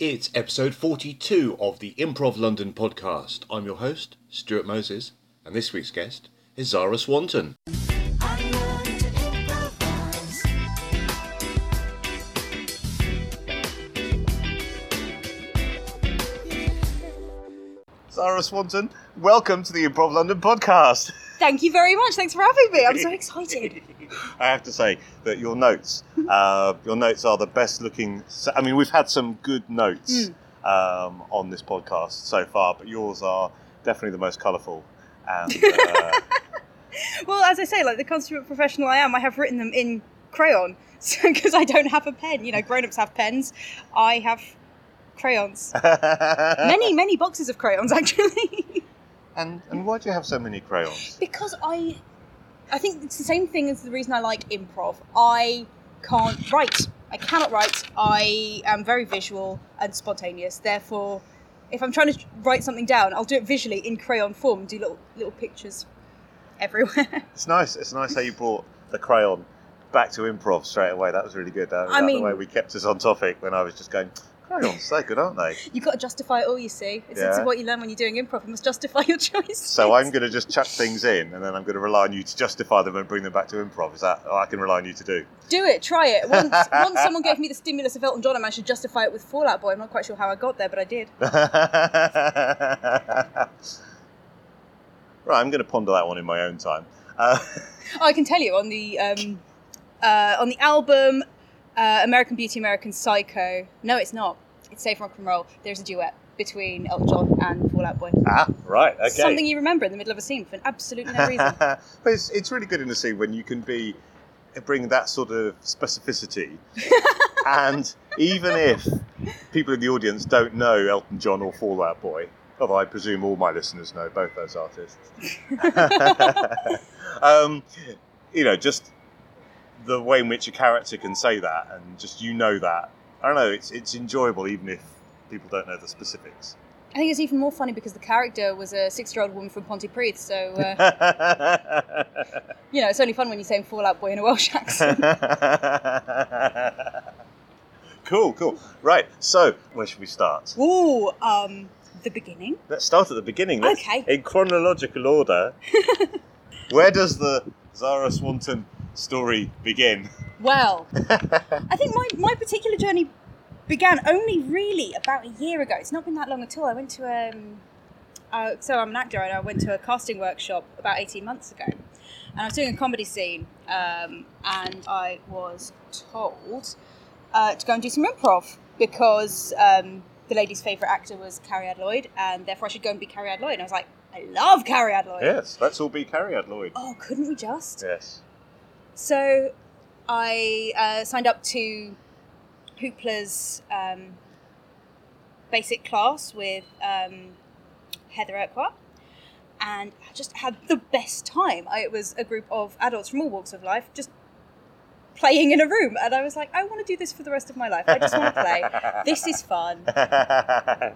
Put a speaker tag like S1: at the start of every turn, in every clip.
S1: It's episode 42 of the Improv London podcast. I'm your host, Stuart Moses, and this week's guest is Zara Swanton. Zara Swanton, welcome to the Improv London podcast.
S2: Thank you very much. Thanks for having me. I'm so excited.
S1: I have to say that your notes, uh, your notes are the best looking. I mean, we've had some good notes um, on this podcast so far, but yours are definitely the most colourful. And uh,
S2: Well, as I say, like the consummate professional I am, I have written them in crayon because I don't have a pen. You know, grown-ups have pens. I have crayons. many, many boxes of crayons, actually.
S1: And and why do you have so many crayons?
S2: because I, I think it's the same thing as the reason I like improv. I can't write. I cannot write. I am very visual and spontaneous. Therefore, if I'm trying to write something down, I'll do it visually in crayon form. and Do little little pictures everywhere.
S1: It's nice. It's nice how you brought the crayon back to improv straight away. That was really good. That,
S2: I
S1: that
S2: mean-
S1: the way we kept us on topic when I was just going. Crayons, they're good, aren't they?
S2: You've got to justify it all, you see. It's, it's what you learn when you're doing improv. You must justify your choices.
S1: So I'm going to just chuck things in, and then I'm going to rely on you to justify them and bring them back to improv. Is that what I can rely on you to do?
S2: Do it, try it. Once, once someone gave me the stimulus of Elton John, I managed to justify it with Fall Out Boy. I'm not quite sure how I got there, but I did.
S1: right, I'm going to ponder that one in my own time. Uh,
S2: Oh, I can tell you on the um, uh, on the album uh, American Beauty, American Psycho. No, it's not. It's Save Rock and Roll. There's a duet between Elton John and Fall Out Boy.
S1: ah, right, okay.
S2: Something you remember in the middle of a scene for absolutely no reason.
S1: but it's, it's really good in a scene when you can be bring that sort of specificity, and even if people in the audience don't know Elton John or Fall Out Boy, although I presume all my listeners know both those artists, um, you know, just the way in which a character can say that, and just you know that. I don't know. It's it's enjoyable even if people don't know the specifics.
S2: I think it's even more funny because the character was a six-year-old woman from Pontypridd, so uh, you know it's only fun when you're saying Fall Out Boy in a Welsh accent.
S1: cool, cool. Right, so where should we start?
S2: Ooh, um, the beginning.
S1: Let's start at the beginning. Let's-
S2: Okay.
S1: In chronological order. where does the Zara Swanton story begin?
S2: Well, I think my, my particular journey began only really about a year ago. It's not been that long at all. I went to um, uh, so I'm an actor and I went to a casting workshop about 18 months ago. And I was doing a comedy scene um, and I was told uh, to go and do some improv because um, the lady's favourite actor was Carrie Ad Lloyd and therefore I should go and be Carrie Ad Lloyd. And I was like, I love Carrie Ad Lloyd.
S1: Yes, let's all be Carrie Ad Lloyd.
S2: Oh, couldn't we just?
S1: Yes.
S2: So I uh, signed up to Hoopla's um, basic class with um, Heather Urquhart. And I just had the best time. I, it was a group of adults from all walks of life just playing in a room. And I was like, I want to do this for the rest of my life. I just want to play. This is fun.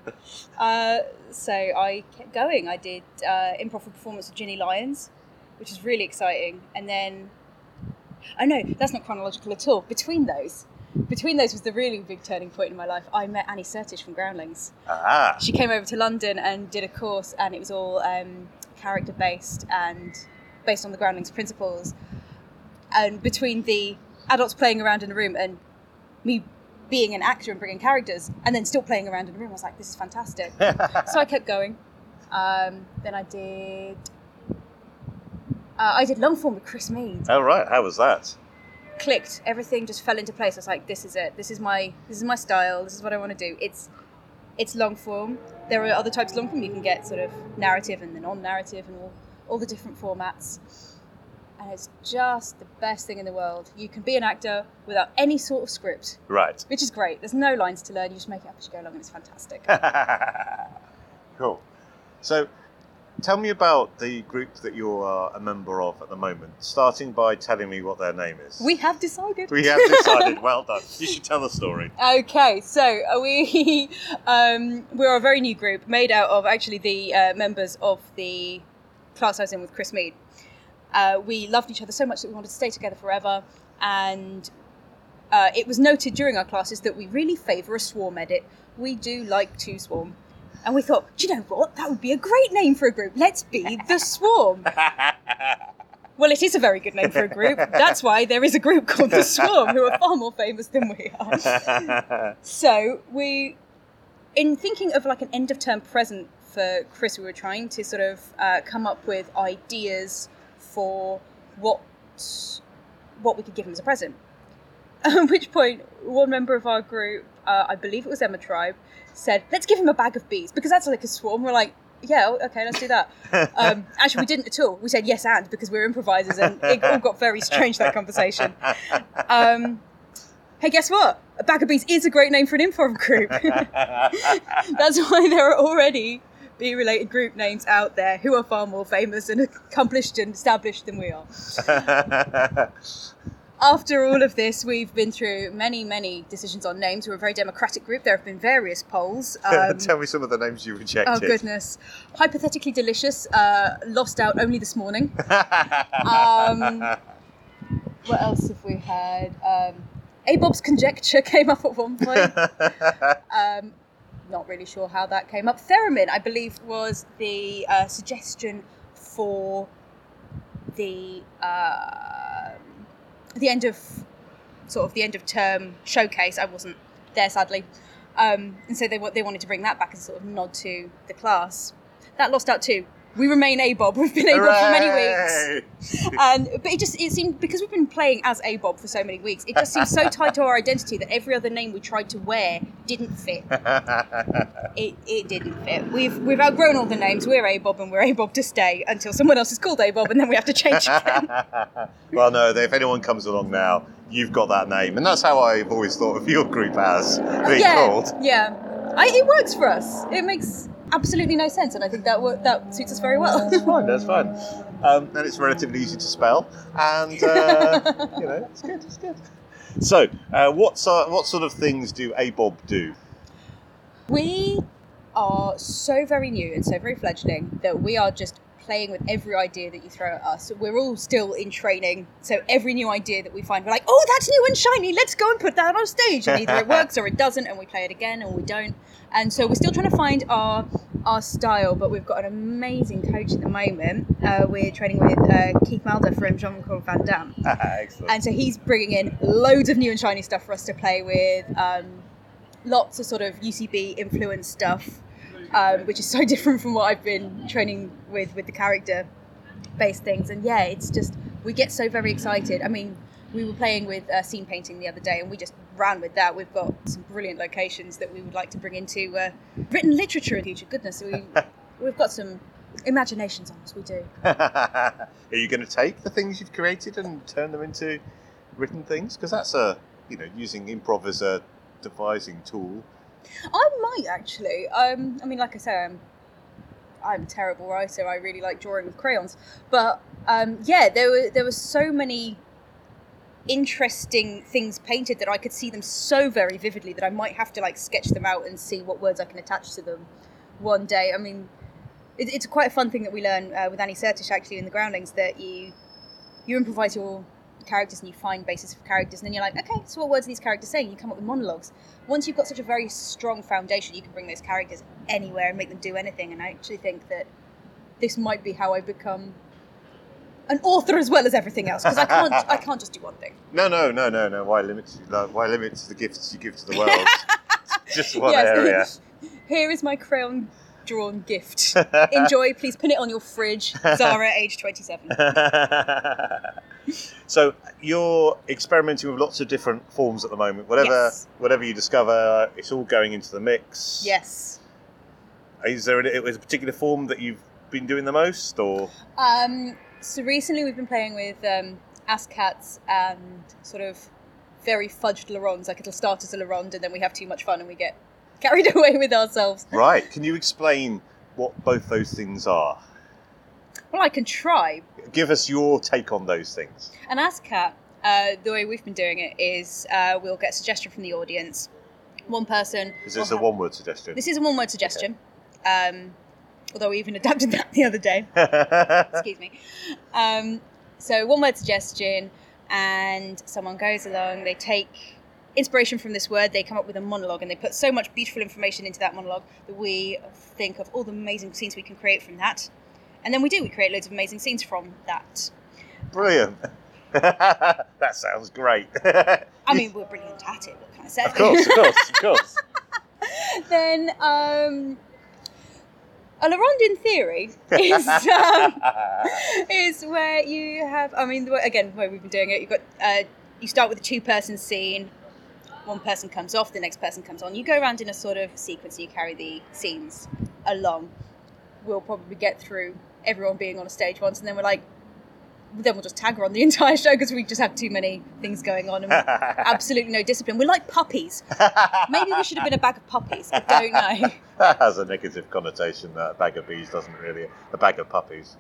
S2: Uh, so I kept going. I did uh, improv for performance with Ginny Lyons, which is really exciting. And then, oh no, that's not chronological at all. Between those, between those was the really big turning point in my life. I met Annie Sertich from Groundlings.
S1: ah,
S2: She came over to London and did a course, and it was all um, character based and based on the Groundlings principles. And between the adults playing around in a room and me being an actor and bringing characters, and then still playing around in a room, I was like, this is fantastic. so I kept going. Um, then I did. Uh, I did long form with Chris Mead.
S1: Oh right, How was that?
S2: Clicked. Everything just fell into place. I was like, this is it. This is my. This is my style. This is what I want to do. It's. It's long form. There are other types of long form. You can get sort of narrative and the non-narrative and all, all the different formats. And it's just the best thing in the world. You can be an actor without any sort of script,
S1: Right.
S2: which is great. There's no lines to learn. You just make it up as you go along, and it's fantastic.
S1: cool. So, tell me about the group that you are a member of at the moment, starting by telling me what their name is.
S2: we have decided.
S1: We have decided. well done. You should tell the story.
S2: Okay, so uh, we um, we're a very new group made out of actually the uh, members of the class I was in with Chris Mead. Uh, we loved each other so much that we wanted to stay together forever, and uh, it was noted during our classes that we really favour a swarm edit we do like to swarm. And we thought, do you know what? That would be a great name for a group. Let's be the Swarm. Well, it is a very good name for a group. That's why there is a group called the Swarm, who are far more famous than we are. So we, in thinking of like an end of term present for Chris, we were trying to sort of uh, come up with ideas for what what we could give him as a present. At which point, one member of our group, uh, I believe it was Emma Tribe, said, "Let's give him a bag of bees because that's like a swarm." We're like, "Yeah, okay, let's do that." Um, actually, we didn't at all. We said yes and because we're improvisers, and it all got very strange that conversation. Um, hey, guess what? A bag of bees is a great name for an improv group. That's why there are already bee related group names out there who are far more famous and accomplished and established than we are. After all of this, we've been through many, many decisions on names. We're a very democratic group. There have been various polls. Um,
S1: Tell me some of the names you rejected.
S2: oh, goodness. Hypothetically Delicious, uh, lost out only this morning. Um, what else have we had? Um, A Bob's Conjecture came up at one point. Um, not really sure how that came up. Theremin, I believe, was the uh, suggestion for the uh, the end of sort of the end of term showcase. I wasn't there sadly, um, and so they they wanted to bring that back as a sort of nod to the class. That lost out too. We remain A Bob. We've been ABOB for many weeks. But it just it seemed because we've been playing as A Bob for so many weeks, it just seemed so tied to our identity that every other name we tried to wear didn't fit. It, it didn't fit. We've we've outgrown all the names. We're A Bob and we're A Bob to stay until someone else is called A Bob and then we have to change again.
S1: well, no, if anyone comes along now, you've got that name. And that's how I've always thought of your group as being
S2: yeah,
S1: called.
S2: yeah. I, it works for us. It makes absolutely no sense, and I think that wo- that suits us very well.
S1: That's fine, that's fine. Um, and it's relatively easy to spell. And, uh, you know, it's good, it's good. So, uh, what, sort, what sort of things do ABOB do?
S2: We are so very new and so very fledgling that we are just playing with every idea that you throw at us. We're all still in training, so every new idea that we find, we're like, oh, that's new and shiny, let's go and put that on stage. And either it works or it doesn't, and we play it again or we don't. And so we're still trying to find our our style, but we've got an amazing coach at the moment. Uh, we're training with uh, Keith Malder from Jean Claude Van Damme.
S1: Excellent.
S2: And so he's bringing in loads of new and shiny stuff for us to play with. Um, lots of sort of UCB influenced stuff, um, which is so different from what I've been training with with the character based things. And yeah, it's just we get so very excited. I mean, we were playing with uh, scene painting the other day, and we just ran with that. We've got some brilliant locations that we would like to bring into uh, written literature in the future. Goodness, we we've got some imaginations on us. We do.
S1: Are you going to take the things you've created and turn them into written things? Because that's a, you know, using improv as a devising tool.
S2: I might actually. Um, I mean, like I say, I'm I'm a terrible writer. I really like drawing with crayons, but um, yeah, there were there were so many interesting things painted that I could see them so very vividly that I might have to like sketch them out and see what words I can attach to them one day. I mean, it, it's quite a fun thing that we learn uh, with Annie Sertich actually in the Groundlings that you you improvise your characters and you find bases for characters and then you're like okay so what words are these characters saying you come up with monologues once you've got such a very strong foundation you can bring those characters anywhere and make them do anything and i actually think that this might be how i become an author as well as everything else because i can't i can't just do one thing
S1: No, no, no, no, no. Why limit? Why limit the gifts you give to the world? Just one
S2: Yes.
S1: area.
S2: here is my crayon drawn gift enjoy please pin it on your fridge zara age 27
S1: so you're experimenting with lots of different forms at the moment. Whatever,
S2: Yes.
S1: whatever you discover, it's all going into the mix.
S2: yes
S1: Is there a, is a particular form that you've been doing the most, or
S2: Um, so recently we've been playing with um, Ascats and sort of very fudged La Rondes. Like it'll start as a La Ronde and then we have too much fun and we get carried away with ourselves.
S1: right? Can you explain what both those things are?
S2: Well, I can try.
S1: Give us your take on those things.
S2: An Ascat, uh, the way we've been doing it is uh, we'll get a suggestion from the audience. One person.
S1: Is
S2: will
S1: this a
S2: have-
S1: one-word suggestion?
S2: This is a one-word suggestion. Um, although we even adapted that the other day. excuse me. Um, so one word suggestion, and someone goes along. They take inspiration from this word, they come up with a monologue and they put so much beautiful information into that monologue that we think of all the amazing scenes we can create from that. And then we do, we create loads of amazing scenes from that.
S1: Brilliant. that sounds great.
S2: I mean, we're brilliant at it, what can I say?
S1: of course, of course, of course.
S2: then, um, a La Ronde in theory is, um, is where you have, I mean, again, the way we've been doing it, you've got, uh, you start with a two person scene, one person comes off, the next person comes on. You go around in a sort of sequence you carry the scenes along. We'll probably get through everyone being on a stage once, and then we're like, then we'll just tag her on the entire show because we just have too many things going on and absolutely no discipline. We're like puppies. Maybe we should have been a bag of puppies. I don't know.
S1: that has a negative connotation. That a bag of bees doesn't really. A bag of puppies.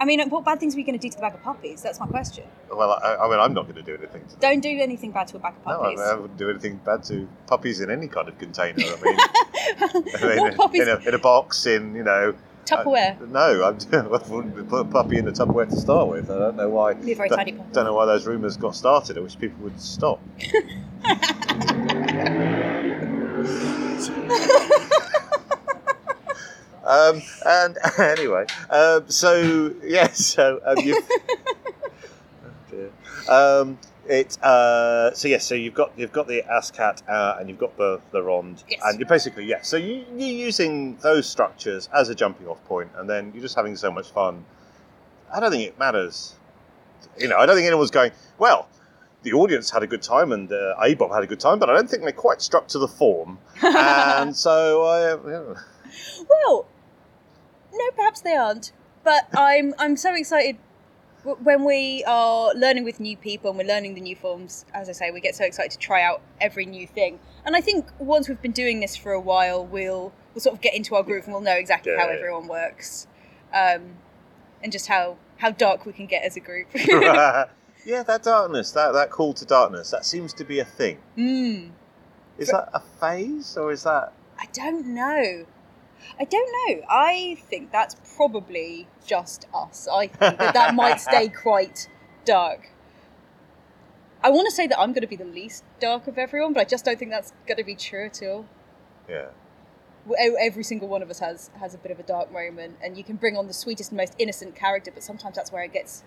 S2: I mean, what bad things are we going to do to the bag of puppies? That's my question.
S1: Well, I, I mean, I'm not going to do anything to them.
S2: Don't do anything bad to a bag of
S1: No,
S2: puppies.
S1: I, I wouldn't do anything bad to puppies in any kind of container. I mean, I mean,
S2: what puppies?
S1: in, a, in a box, in you know.
S2: Tupperware.
S1: Uh, no, I'm, I wouldn't put a puppy in a Tupperware to start with. I don't know why.
S2: Be a very
S1: don't,
S2: tiny puppy.
S1: Don't know why those rumours got started. I wish people would stop. um, and anyway, um, so yeah, so um, you've. Oh. Um, it uh, so yes, so you've got you've got the ASCAT uh, and you've got the the Rond,
S2: Yes.
S1: and you're basically yeah. So you you're using those structures as a jumping off point, and then you're just having so much fun. I don't think it matters. You know, I don't think anyone's going well. The audience had a good time and uh, ABOB had a good time, but I don't think they quite struck to the form. and so I.
S2: Well, no, perhaps they aren't. But I'm I'm so excited when we are learning with new people and we're learning the new forms. As I say, we get so excited to try out every new thing. And I think once we've been doing this for a while, we'll we'll sort of get into our groove and we'll know exactly how
S1: Yeah.
S2: everyone works, um, and just how how dark we can get as a group.
S1: yeah, that darkness, that, that call to darkness, that seems to be a thing.
S2: mm.
S1: Is that a phase or is that?
S2: I don't know. I don't know. I think that's probably just us. I think that that might stay quite dark. I want to say that I'm going to be the least dark of everyone, but I just don't think that's going to be true at all.
S1: Yeah.
S2: Every single one of us has has a bit of a dark moment, and you can bring on the sweetest and most innocent character, but sometimes that's where it gets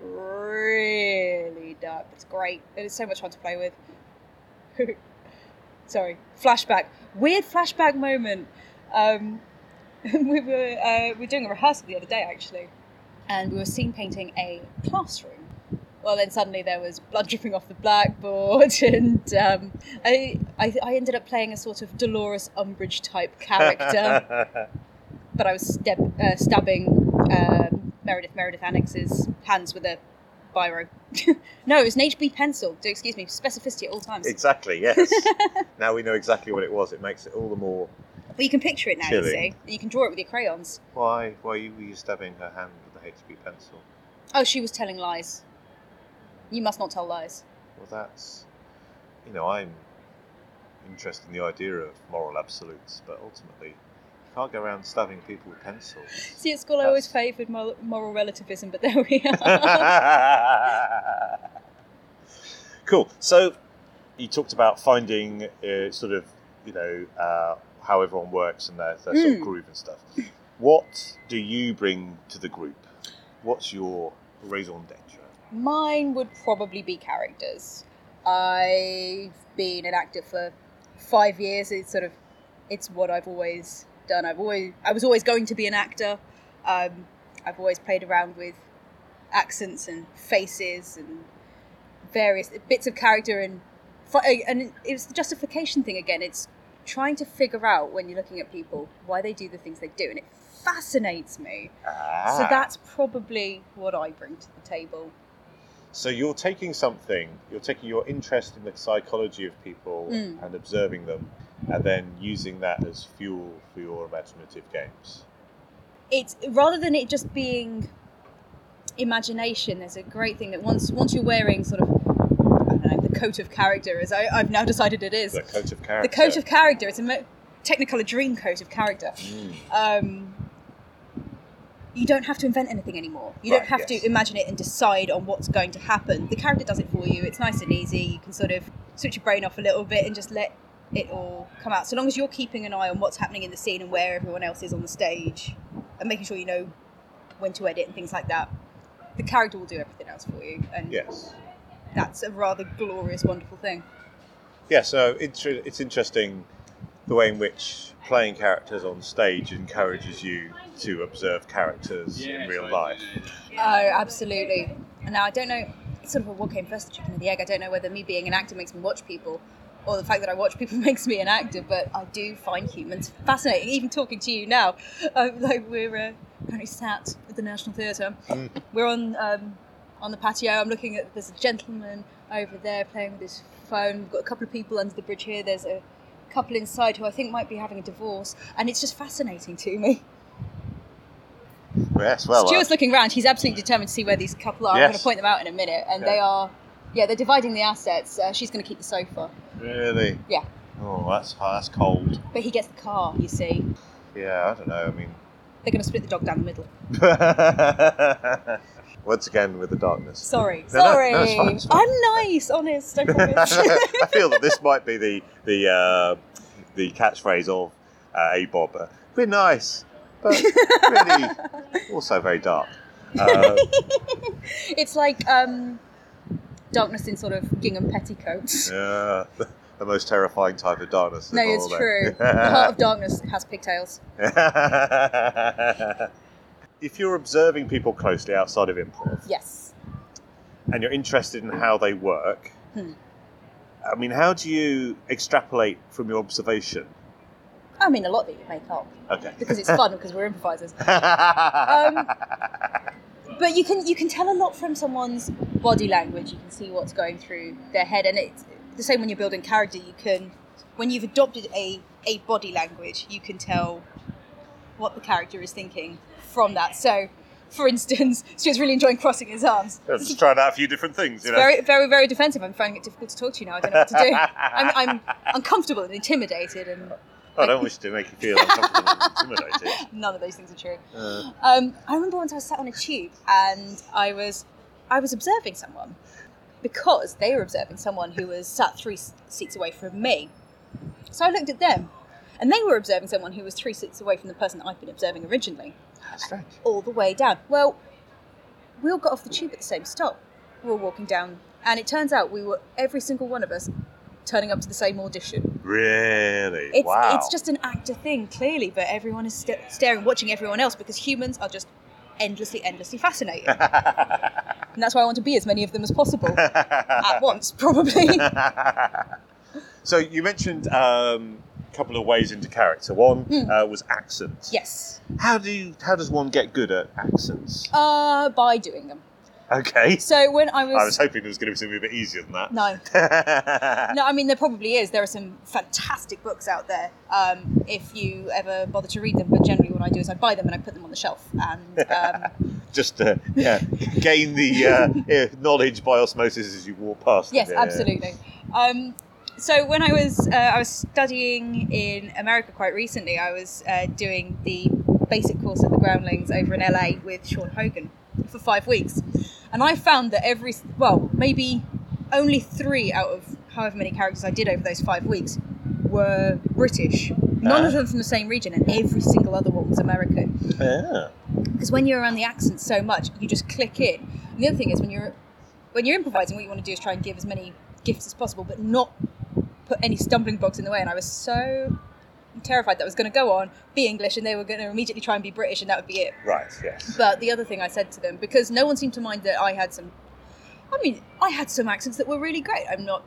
S2: really dark. It's great. It is so much fun to play with. Sorry, flashback. Weird flashback moment. Um, we were uh, we were doing a rehearsal the other day actually, and we were scene painting a classroom. Well, then suddenly there was blood dripping off the blackboard, and um, I, I I ended up playing a sort of Dolores Umbridge type character but I was stab- uh, stabbing um, Meredith Meredith Annex's hands with a biro. no, it was an HB pencil. Do excuse me, specificity at all times.
S1: exactly, yes. now we know exactly what it was. It makes it all the more.
S2: But you can picture it now, you see, and you can draw it with your crayons.
S1: Why? Why were you stabbing her hand with the HB pencil?
S2: Oh, she was telling lies. You must not tell lies.
S1: Well, that's. You know, I'm interested in the idea of moral absolutes, but ultimately, you can't go around stabbing people with pencils.
S2: See, at school I always
S1: That's-
S2: favoured moral, moral relativism, but there we are.
S1: cool. So, you talked about finding uh, sort of, you know, uh, how everyone works and their, their sort of
S2: Mm.
S1: groove and stuff. What do you bring to the group? What's your raison d'etre?
S2: Mine would probably be characters. I've been an actor for five years. It's sort of, it's what I've always done. I've always, I was always going to be an actor. Um, I've always played around with accents and faces and various bits of character and, and it's the justification thing again. It's trying to figure out when you're looking at people why they do the things they do, and it fascinates me. So
S1: Ah.
S2: that's probably what I bring to the table.
S1: So you're taking something, you're taking your interest in the psychology of people
S2: Mm.
S1: and observing them, and then using that as fuel for your imaginative games.
S2: it's rather than it just being imagination there's a great thing that once once you're wearing sort of know, the coat of character as I, I've now decided it is
S1: The coat of character.
S2: the coat of character it's a mo- technicolor dream coat of character
S1: Mm.
S2: um, you don't have to invent anything anymore you don't have
S1: yes.
S2: to imagine it and decide on what's going to happen the character does it for you it's nice and easy you can sort of switch your brain off a little bit and just let it all come out. So long as you're keeping an eye on what's happening in the scene and where everyone else is on the stage, and making sure you know when to edit and things like that, the character will do everything else for you, and
S1: Yes.
S2: That's a rather glorious, wonderful thing.
S1: Yeah, so it's, it's interesting the way in which playing characters on stage encourages you to observe characters in real life.
S2: Oh, absolutely. Now I don't know, it's sort of a what came first, the chicken or the egg. I don't know whether me being an actor makes me watch people or the fact that I watch people makes me an actor, but I do find humans fascinating. Even talking to you now, uh, like we're uh, currently sat at the National Theatre.
S1: Mm.
S2: We're on um, on the patio. I'm looking at there's a gentleman over there playing with his phone. We've got a couple of people under the bridge here. There's a couple inside who I think might be having a divorce, and it's just fascinating to me.
S1: Yes, well, uh,
S2: Stuart's looking around. He's absolutely determined to see where these couple are. I'm going to point them out in a minute, and
S1: Okay.
S2: they are, yeah, they're dividing the assets. Uh, she's going to keep the sofa,
S1: really?
S2: Yeah.
S1: Oh, that's that's cold.
S2: but he gets the car. You see,
S1: Yeah, I don't know. I mean,
S2: they're going to split the dog down the middle.
S1: once again with the darkness.
S2: Sorry,
S1: No, no,
S2: sorry.
S1: no, it's fine, it's fine.
S2: I'm nice, honest. I promise.
S1: I feel that this might be the the uh, the catchphrase of uh, a Bob. Uh, We're nice, but really also very dark. Uh,
S2: it's like um, darkness in sort of gingham petticoats.
S1: yeah, the, the most terrifying type of darkness.
S2: No, it's true. the heart of darkness has pigtails.
S1: If you're observing people closely outside of improv
S2: Yes.
S1: and you're interested in how they work,
S2: Hmm.
S1: I mean, how do you extrapolate from your observation?
S2: I mean, a lot that you make up
S1: Okay.
S2: because it's fun because we're improvisers. Um, but you can you can tell a lot from someone's body language. You can see what's going through their head, and it's the same when you're building character. You can when you've adopted a a body language, you can tell what the character is thinking from that. So, for instance, Stuart's really enjoying crossing his arms.
S1: Let's just try out a few different things, you know.
S2: Very, very, very defensive. I'm finding it difficult to talk to you now. I don't know what to do. I'm, I'm uncomfortable and intimidated, and
S1: I don't wish to make you feel uncomfortable and intimidated.
S2: none of those things are true.
S1: Uh,
S2: Um, I remember once I was sat on a tube and I was I was observing someone because they were observing someone who was sat three seats away from me. So I looked at them, and they were observing someone who was three seats away from the person I'd been observing originally,
S1: strange.
S2: all the way down. Well, we all got off the tube at the same stop. We were walking down, and it turns out we were every single one of us turning up to the same audition.
S1: Really?
S2: It's
S1: wow.
S2: it's just an actor thing, clearly, but everyone is st- staring, watching everyone else because humans are just endlessly, endlessly fascinating. and that's why I want to be as many of them as possible at once, probably.
S1: so you mentioned um, couple of ways into character. One
S2: Hmm.
S1: uh, was accents.
S2: yes.
S1: How do you, how does one get good at accents?
S2: Uh, by doing them.
S1: Okay.
S2: So when I was,
S1: I was hoping there was going to be something a bit easier than that.
S2: no, no, I mean there probably is. There are some fantastic books out there. Um, if you ever bother to read them, but generally what I do is I buy them and I put them on the shelf. And um,
S1: Just to yeah, gain the uh, knowledge by osmosis as you walk past.
S2: Yes,
S1: yeah.
S2: absolutely. Um, so when I was uh, I was studying in America quite recently, I was uh, doing the basic course at the Groundlings over in LA with Sean Hogan for five weeks, and I found that every well maybe only three out of however many characters I did over those five weeks were British. None
S1: Ah.
S2: of them from the same region, and every single other one was American
S1: Yeah.
S2: because when you're around the accent so much, you just click in. And the other thing is when you're when you're improvising, what you want to do is try and give as many gifts as possible, but not put any stumbling blocks in the way. And I was so terrified that I was going to go on, be English, and they were going to immediately try and be British, and that would be it.
S1: Right. Yes.
S2: But the other thing I said to them, because no one seemed to mind that I had some, I mean, I had some accents that were really great. I'm not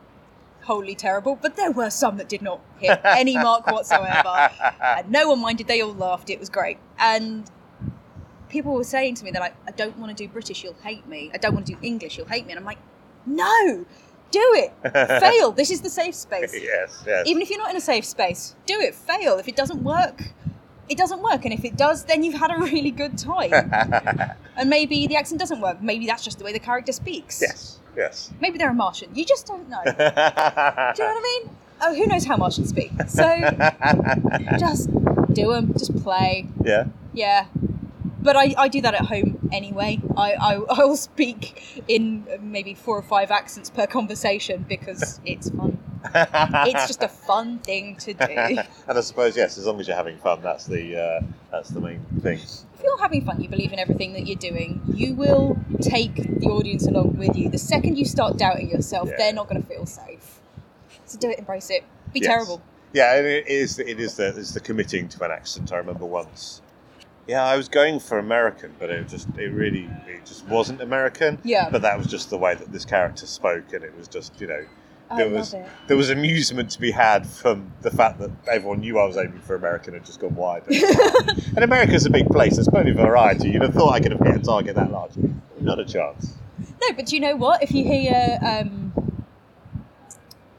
S2: wholly terrible, but there were some that did not hit any mark whatsoever and no one minded. They all laughed. It was great. And people were saying to me, they're like, I don't want to do British, you'll hate me. I don't want to do English, you'll hate me. And I'm like, no, do it. Fail. This is the safe space.
S1: yes. Yes.
S2: Even if you're not in a safe space, do it. Fail. If it doesn't work, it doesn't work. And if it does, then you've had a really good time. and maybe the accent doesn't work. Maybe that's just the way the character speaks.
S1: yes. Yes.
S2: Maybe they're a Martian. You just don't know. do you know what I mean? Oh, who knows how Martians speak? So just do them. Just play.
S1: yeah.
S2: Yeah. But I, I do that at home anyway. I, I, I will speak in maybe four or five accents per conversation because it's fun. It's just a fun thing to do.
S1: and I suppose yes, as long as you're having fun, that's the uh, that's the main thing.
S2: if you're having fun, you believe in everything that you're doing, you will take the audience along with you. The second you start doubting yourself,
S1: Yeah.
S2: they're not going to feel safe. So do it, embrace it. Be
S1: Yes.
S2: terrible.
S1: Yeah, and it is. It is the it's the committing to an accent. I remember once. Yeah, I was going for American, but it just it really it just wasn't American.
S2: Yeah.
S1: But that was just the way that this character spoke, and it was just you know
S2: I
S1: there
S2: love
S1: was
S2: it.
S1: there was amusement to be had from the fact that everyone knew I was aiming for American and just gone wide. and America's a big place. There's plenty of variety. You'd have thought I could have hit a target that large. Not a chance.
S2: No, but you know what? If you hear um,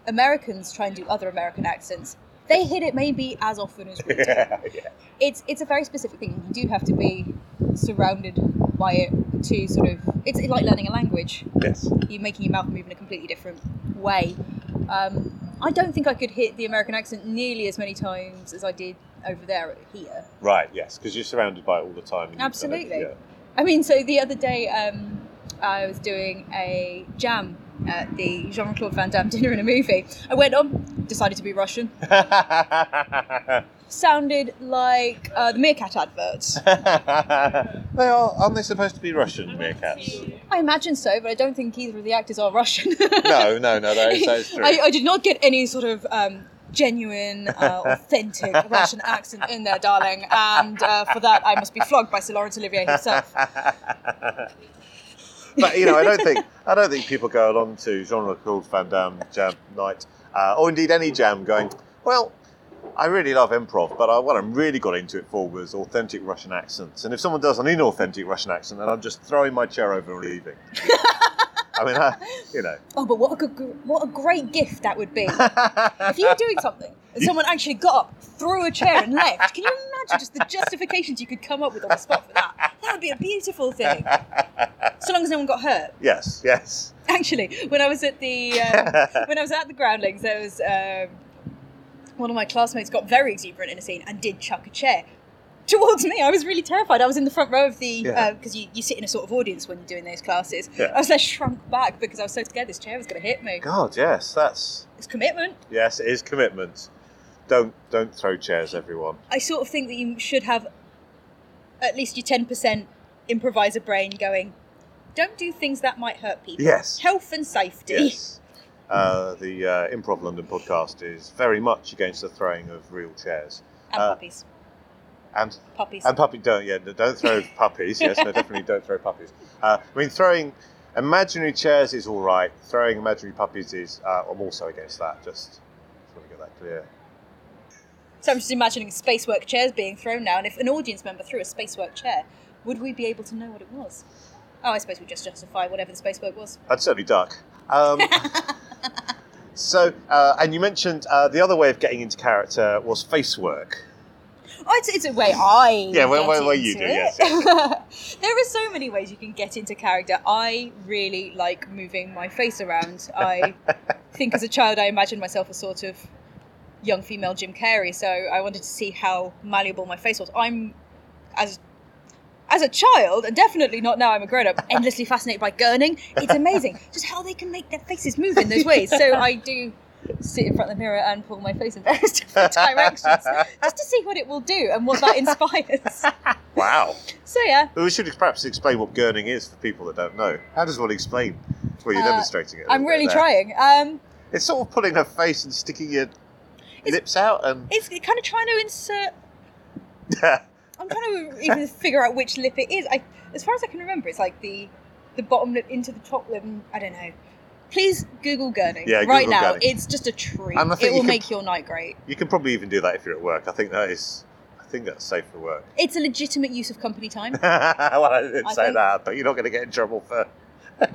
S2: Americans try and do other American accents, they hit it maybe as often as we do.
S1: yeah, yeah.
S2: it's it's a very specific thing. You do have to be surrounded by it to sort of. It's like learning a language.
S1: Yes.
S2: You're making your mouth move in a completely different way. Um, I don't think I could hit the American accent nearly as many times as I did over there here.
S1: Right. Yes, because you're surrounded by it all the time. and kind of-
S2: Absolutely.
S1: yeah.
S2: I mean, so the other day um, I was doing a jam at the Jean Claude Van Damme dinner in a movie. I went on, decided to be Russian. Sounded like uh, the Meerkat adverts.
S1: they are, aren't they supposed to be Russian meerkats?
S2: I imagine so, but I don't think either of the actors are Russian.
S1: No, no, no, that is, that is true.
S2: I, I did not get any sort of um, genuine, uh, authentic Russian accent in there, darling. And uh, for that, I must be flogged by Sir Laurence Olivier himself.
S1: but you know, I don't think I don't think people go along to Jean Claude Van Damme Jam Night, uh, or indeed any jam, going, well, I really love improv, but I, what I really got into it for was authentic Russian accents. And if someone does an inauthentic Russian accent, then I'm just throwing my chair over and leaving. I mean, I, you know.
S2: Oh, but what a good, what a great gift that would be. if you were doing something and someone actually got up, threw a chair, and left, can you imagine just the justifications you could come up with on the spot for that? That would be a beautiful thing. So long as no one got hurt.
S1: yes, yes.
S2: Actually, when I was at the um, when I was at the Groundlings, there was um, one of my classmates got very exuberant in a scene and did chuck a chair towards me. I was really terrified. I was in the front row of the
S1: Yeah.
S2: because you, you sit in a sort of audience when you're doing those classes.
S1: Yeah.
S2: I was there shrunk back because I was so scared this chair was going to hit me.
S1: God, yes, that's
S2: It's commitment.
S1: yes, it is commitment. Don't don't throw chairs, everyone.
S2: I sort of think that you should have at least your ten percent improviser brain going. Don't do things that might hurt people.
S1: Yes.
S2: Health and safety.
S1: Yes. Uh, the uh, Improv London podcast is very much against the throwing of real chairs.
S2: And
S1: Uh,
S2: puppies.
S1: And
S2: Puppies.
S1: and puppy don't yeah don't throw puppies yes no definitely don't throw puppies. Uh, I mean throwing imaginary chairs is all right. Throwing imaginary puppies is uh, I'm also against that. Just, just want to get that clear.
S2: So I'm just imagining space work chairs being thrown now, and if an audience member threw a space work chair, would we be able to know what it was? Oh, I suppose we just justify whatever the space work was.
S1: I'd certainly duck. Um, so uh, and you mentioned uh, the other way of getting into character was face work.
S2: Oh, it's, it's a way I
S1: Yeah,
S2: get
S1: way- way you do,
S2: it.
S1: yes,
S2: there are so many ways you can get into character. I really like moving my face around. I think as a child I imagined myself a sort of young female Jim Carrey, so I wanted to see how malleable my face was. I'm as as a child, and definitely not now I'm a grown up, endlessly fascinated by gurning. It's amazing just how they can make their faces move in those ways. So I do sit in front of the mirror and pull my face in various different directions just to see what it will do and what that inspires.
S1: Wow.
S2: So yeah,
S1: Well, we should perhaps explain what gurning is for people that don't know. How does one explain? Well, you're
S2: Uh,
S1: demonstrating it.
S2: I'm really
S1: there.
S2: trying. Um,
S1: It's sort of pulling her face and sticking your lips out and.
S2: it's kind of trying to insert. I'm trying to even figure out which lip it is. I, as far as I can remember, it's like the the bottom lip into the top lip. and I don't know. Please Google gurning
S1: Yeah,
S2: right
S1: Google
S2: now.
S1: gurning.
S2: It's just a treat.
S1: And I think
S2: It will
S1: can-
S2: make your night great.
S1: you can probably even do that if you're at work. I think that is. I think that's safe for work.
S2: It's a legitimate use of company time.
S1: well, I didn't
S2: I
S1: say
S2: think-
S1: that, but you're not going to get in trouble for.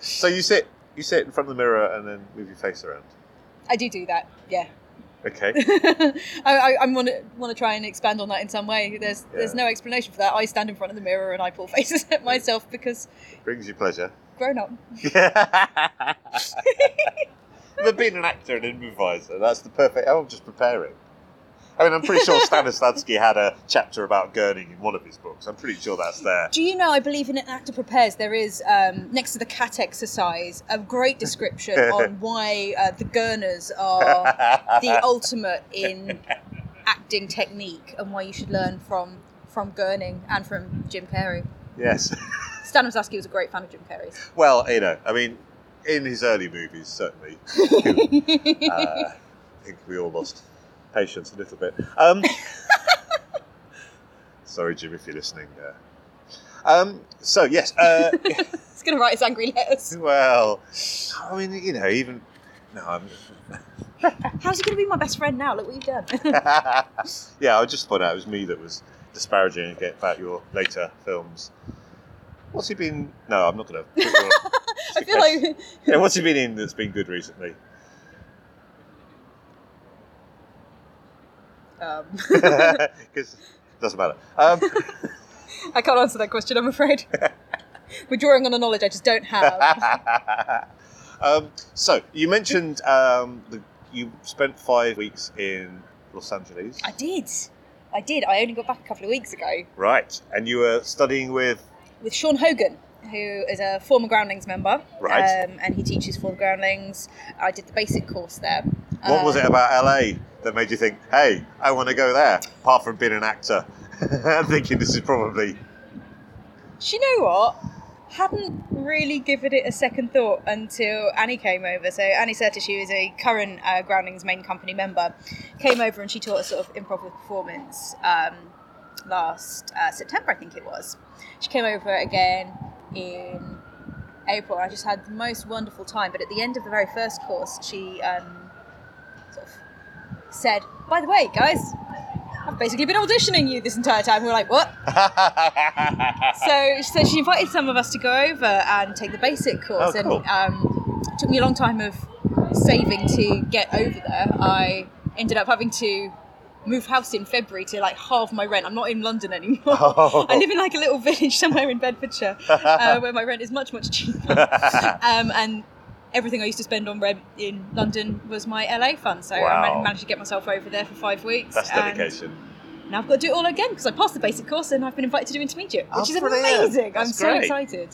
S1: so you sit, you sit in front of the mirror and then move your face around.
S2: I do do that. Yeah.
S1: Okay.
S2: I, I, want to want to try and expand on that in some way. There's there's no explanation for that. I stand in front of the mirror and I pull faces at myself because it
S1: Brings you pleasure.
S2: Grown up.
S1: but being an actor and improviser, that's the perfect. I'm just preparing. I mean, I'm pretty sure Stanislavski had a chapter about gurning in one of his books. I'm pretty sure that's there.
S2: Do you know? I believe in an actor prepares there is um, next to the cat exercise a great description on why uh, the gurners are the ultimate in acting technique and why you should learn from from gurning and from Jim Carrey.
S1: yes.
S2: Stanislavski was a great fan of Jim Carrey's.
S1: Well, you know, I mean, in his early movies, certainly. uh, I think we all lost patience a little bit. Um, sorry, Jim, if you're listening. Uh, um, so, yes. Uh,
S2: He's going to write his angry letters.
S1: well, I mean, you know, even. No, I'm.
S2: How's he going to be my best friend now? Look what you've done.
S1: yeah, I just thought out it was me that was disparaging about your later films. What's he been? No, I'm not going to.
S2: I feel like
S1: yeah, what's he been in that's been good recently?
S2: um,
S1: Because it doesn't matter. Um,
S2: I can't answer that question. I'm afraid. We're drawing on a knowledge I just don't have.
S1: um, so you mentioned um, the, you spent five weeks in Los Angeles,
S2: I did. I did. I only got back a couple of weeks ago
S1: right? And you were studying with
S2: with Sean Hogan, who is a former Groundlings member.
S1: Right.
S2: Um, and he teaches for the Groundlings. I did the basic course there.
S1: what was it
S2: Um,
S1: about LA that made you think, "Hey, I want to go there"? Apart from being an actor, I'm thinking this is probably
S2: Do you know what? Hadn't really given it a second thought until Annie came over. So Annie Sertich, who is a current uh, Groundlings main company member, came over and she taught us sort of improv with performance um, last uh, September, I think it was. She came over again in April. I just had the most wonderful time. But at the end of the very first course, she um, sort of said, "By the way, guys." I've basically been auditioning you this entire time. We were like, what? So, so she invited some of us to go over and take the basic course,
S1: Oh, cool.
S2: and um, it took me a long time of saving to get over there. I ended up having to move house in February to like halve my rent. I'm not in London anymore.
S1: Oh.
S2: I live in like a little village somewhere in Bedfordshire, uh, where my rent is much much cheaper. um, and everything I used to spend on rent in London was my LA fund. So I
S1: Wow.
S2: man- managed to get myself over there for five weeks.
S1: That's dedication.
S2: now I've got to do it all again because I passed the basic course and I've been invited to do intermediate,
S1: Oh,
S2: which is
S1: brilliant.
S2: amazing. I'm so
S1: great.
S2: excited.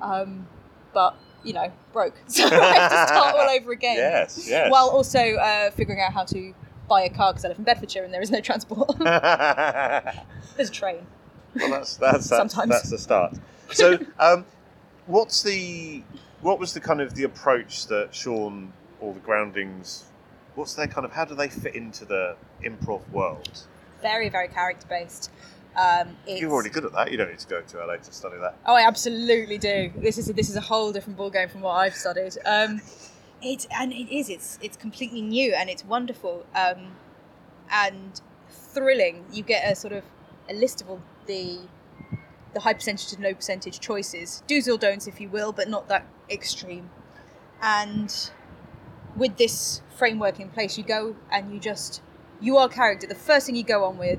S2: Um, but you know, broke, so I have to start all over again.
S1: Yes, yes.
S2: While also uh, figuring out how to buy a car because I live in Bedfordshire and there is no transport. There's a train.
S1: that's that's that's,
S2: Sometimes.
S1: that's the start. So, um, what's the what was the kind of the approach that Sean or the Groundlings? What's their kind of how do they fit into the improv world?
S2: Very, very character based. Um, it's,
S1: You're already good at that. You don't need to go to LA to study that.
S2: Oh, I absolutely do. This is a, this is a whole different ballgame from what I've studied. Um, it and it is. It's it's completely new and it's wonderful um, and thrilling. You get a sort of a list of all the the high percentage and low percentage choices, do's or don'ts, if you will, but not that extreme. And with this framework in place, you go and you just you are character. The first thing you go on with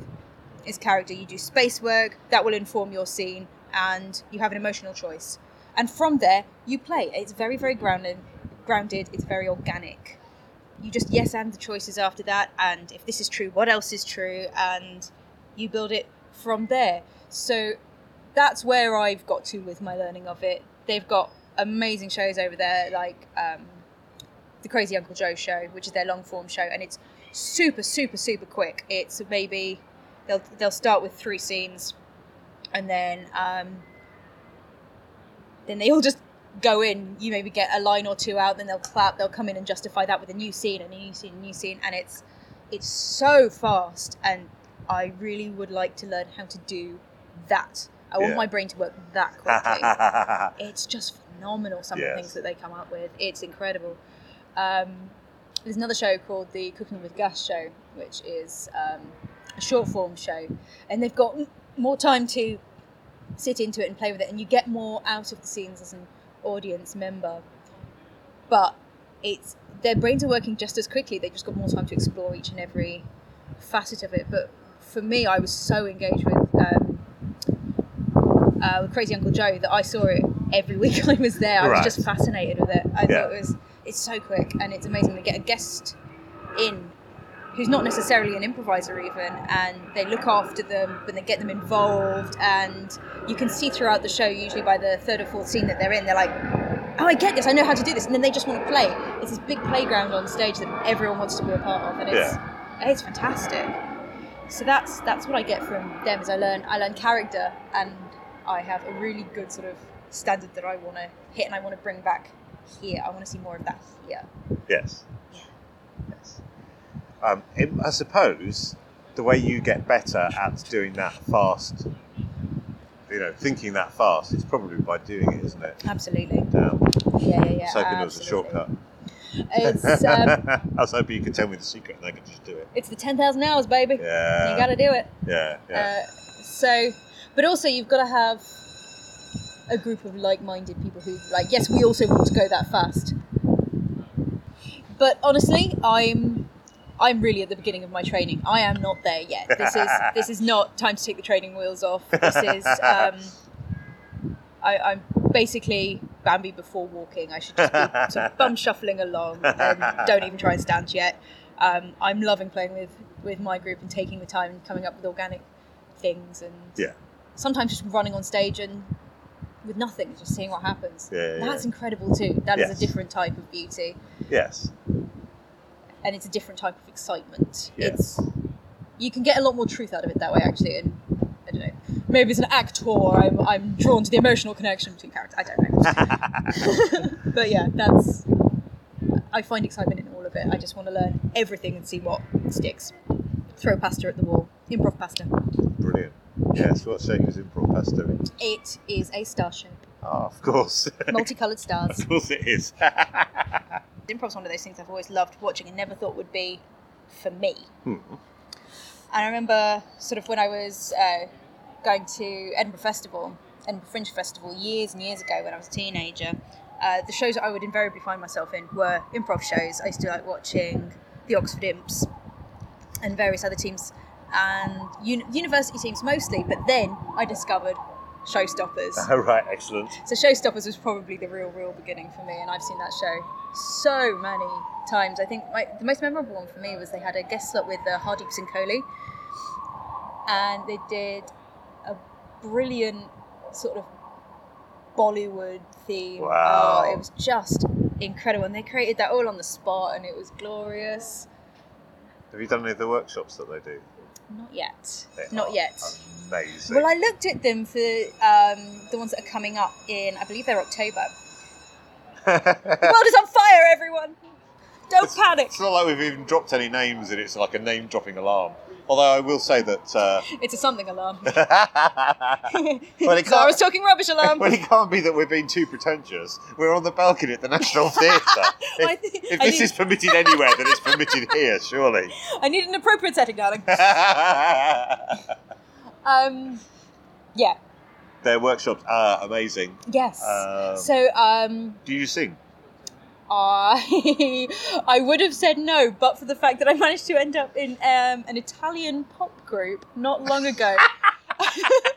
S2: is character. You do space work that will inform your scene, and you have an emotional choice. And from there, you play. It's very, very grounded. Grounded. It's very organic. You just yes and the choices after that, and if this is true, what else is true, and you build it from there. So that's where I've got to with my learning of it. They've got amazing shows over there, like um, the Crazy Uncle Joe show, which is their long form show, and it's super, super, super quick. It's maybe they'll they'll start with three scenes, and then um, then they all just go in. You maybe get a line or two out, then they'll clap. They'll come in and justify that with a new scene and a new scene, a new scene, and it's it's so fast. And I really would like to learn how to do that. I want
S1: Yeah.
S2: my brain to work that quickly it's just phenomenal some of the things that they come up with it's incredible um, there's another show called the cooking with gas show which is um, a short form show and they've got m- more time to sit into it and play with it and you get more out of the scenes as an audience member but it's their brains are working just as quickly they just got more time to explore each and every facet of it but for me i was so engaged with um, uh, with Crazy Uncle Joe that I saw it every week I was there. I
S1: Right.
S2: was just fascinated with it. I
S1: Yeah.
S2: thought it was it's so quick and it's amazing. They get a guest in who's not necessarily an improviser even, and they look after them, but they get them involved, and you can see throughout the show, usually by the third or fourth scene that they're in, they're like, "Oh, I get this. I know how to do this," and then they just want to play. It's this big playground on stage that everyone wants to be a part of, and it's it's fantastic. So that's that's what I get from them. Is I learn I learn character, and I have a really good sort of standard that I want to hit, and I want to bring back here. I want to see more of that here.
S1: Yes.
S2: Yeah.
S1: Yes. Um, it- I suppose the way you get better at doing that fast, you know, thinking that fast, is probably by doing it, isn't it?
S2: Absolutely.
S1: Yeah.
S2: Yeah, yeah, yeah.
S1: I was hoping there was a shortcut.
S2: It's um,
S1: I was hoping you could tell me the secret and I could just do it.
S2: it's the ten thousand hours, baby.
S1: Yeah.
S2: You got to do it.
S1: Yeah. Yeah.
S2: Uh, so, but also you've got to have a group of like-minded people who, like, yes, we also want to go that fast. But honestly, I'm I'm really at the beginning of my training. I am not there yet. This is this is not time to take the training wheels off. This is um, I, I'm basically Bambi before walking. I should just be sort of bum shuffling along and don't even try and stand yet. Um, I'm loving playing with with my group and taking the time and coming up with organic things and
S1: Yeah.
S2: sometimes just running on stage and with nothing, just seeing what happens.
S1: Yeah, yeah,
S2: That's incredible too. That is
S1: Yes.
S2: a different type of beauty
S1: yes.
S2: And it's a different type of excitement.
S1: Yes.
S2: It's you can get a lot more truth out of it that way actually and I don't know. Maybe as an actor I'm I'm drawn to the emotional connection between characters. I don't know. but yeah, that's I find excitement in all of it. I just want to learn everything and see what sticks. Throw pasta at the wall. Improv pasta.
S1: Brilliant. Yes. What shape is improv pasta?
S2: It is a star shape.
S1: Ah, of course.
S2: Multicolored stars.
S1: of course it is.
S2: Improv's one of those things I've always loved watching and never thought would be for me.
S1: Hmm.
S2: And I remember sort of when I was uh, going to Edinburgh Festival, Edinburgh Fringe Festival, years and years ago when I was a teenager, uh, the shows that I would invariably find myself in were improv shows. I used to like watching the Oxford Imps and various other teams and uni- university teams mostly, but then I discovered Showstoppers.
S1: oh, right. Excellent.
S2: So Showstoppers was probably the real, real beginning for me, and I've seen that show so many times. I think my, the most memorable one for me was they had a guest slot with uh, Hardeep Singh Kohli, and they did a brilliant sort of Bollywood theme.
S1: Wow.
S2: Oh, it was just incredible, and they created that all on the spot, and it was glorious.
S1: Have you done any of the workshops that they do?
S2: Not yet.
S1: They
S2: Not yet.
S1: Amazing.
S2: Well, I looked at them for um, the ones that are coming up in, I believe they're October. The world is on fire, everyone! Don't panic!
S1: It's not like we've even dropped any names and it's like a name dropping alarm. Although I will say that. Uh,
S2: It's a something alarm.
S1: well,
S2: Zara's
S1: can't,
S2: talking rubbish alarm.
S1: well, it can't be that we're being too pretentious. We're on the balcony at the National Theatre. If, if this
S2: need-
S1: is permitted anywhere, then it's permitted here, surely.
S2: I need an appropriate setting, darling. Um, yeah,
S1: Their workshops are amazing.
S2: yes.
S1: Um,
S2: so, um,
S1: Do you sing?
S2: I I would have said no, but for the fact that I managed to end up in um, an Italian pop group not long ago.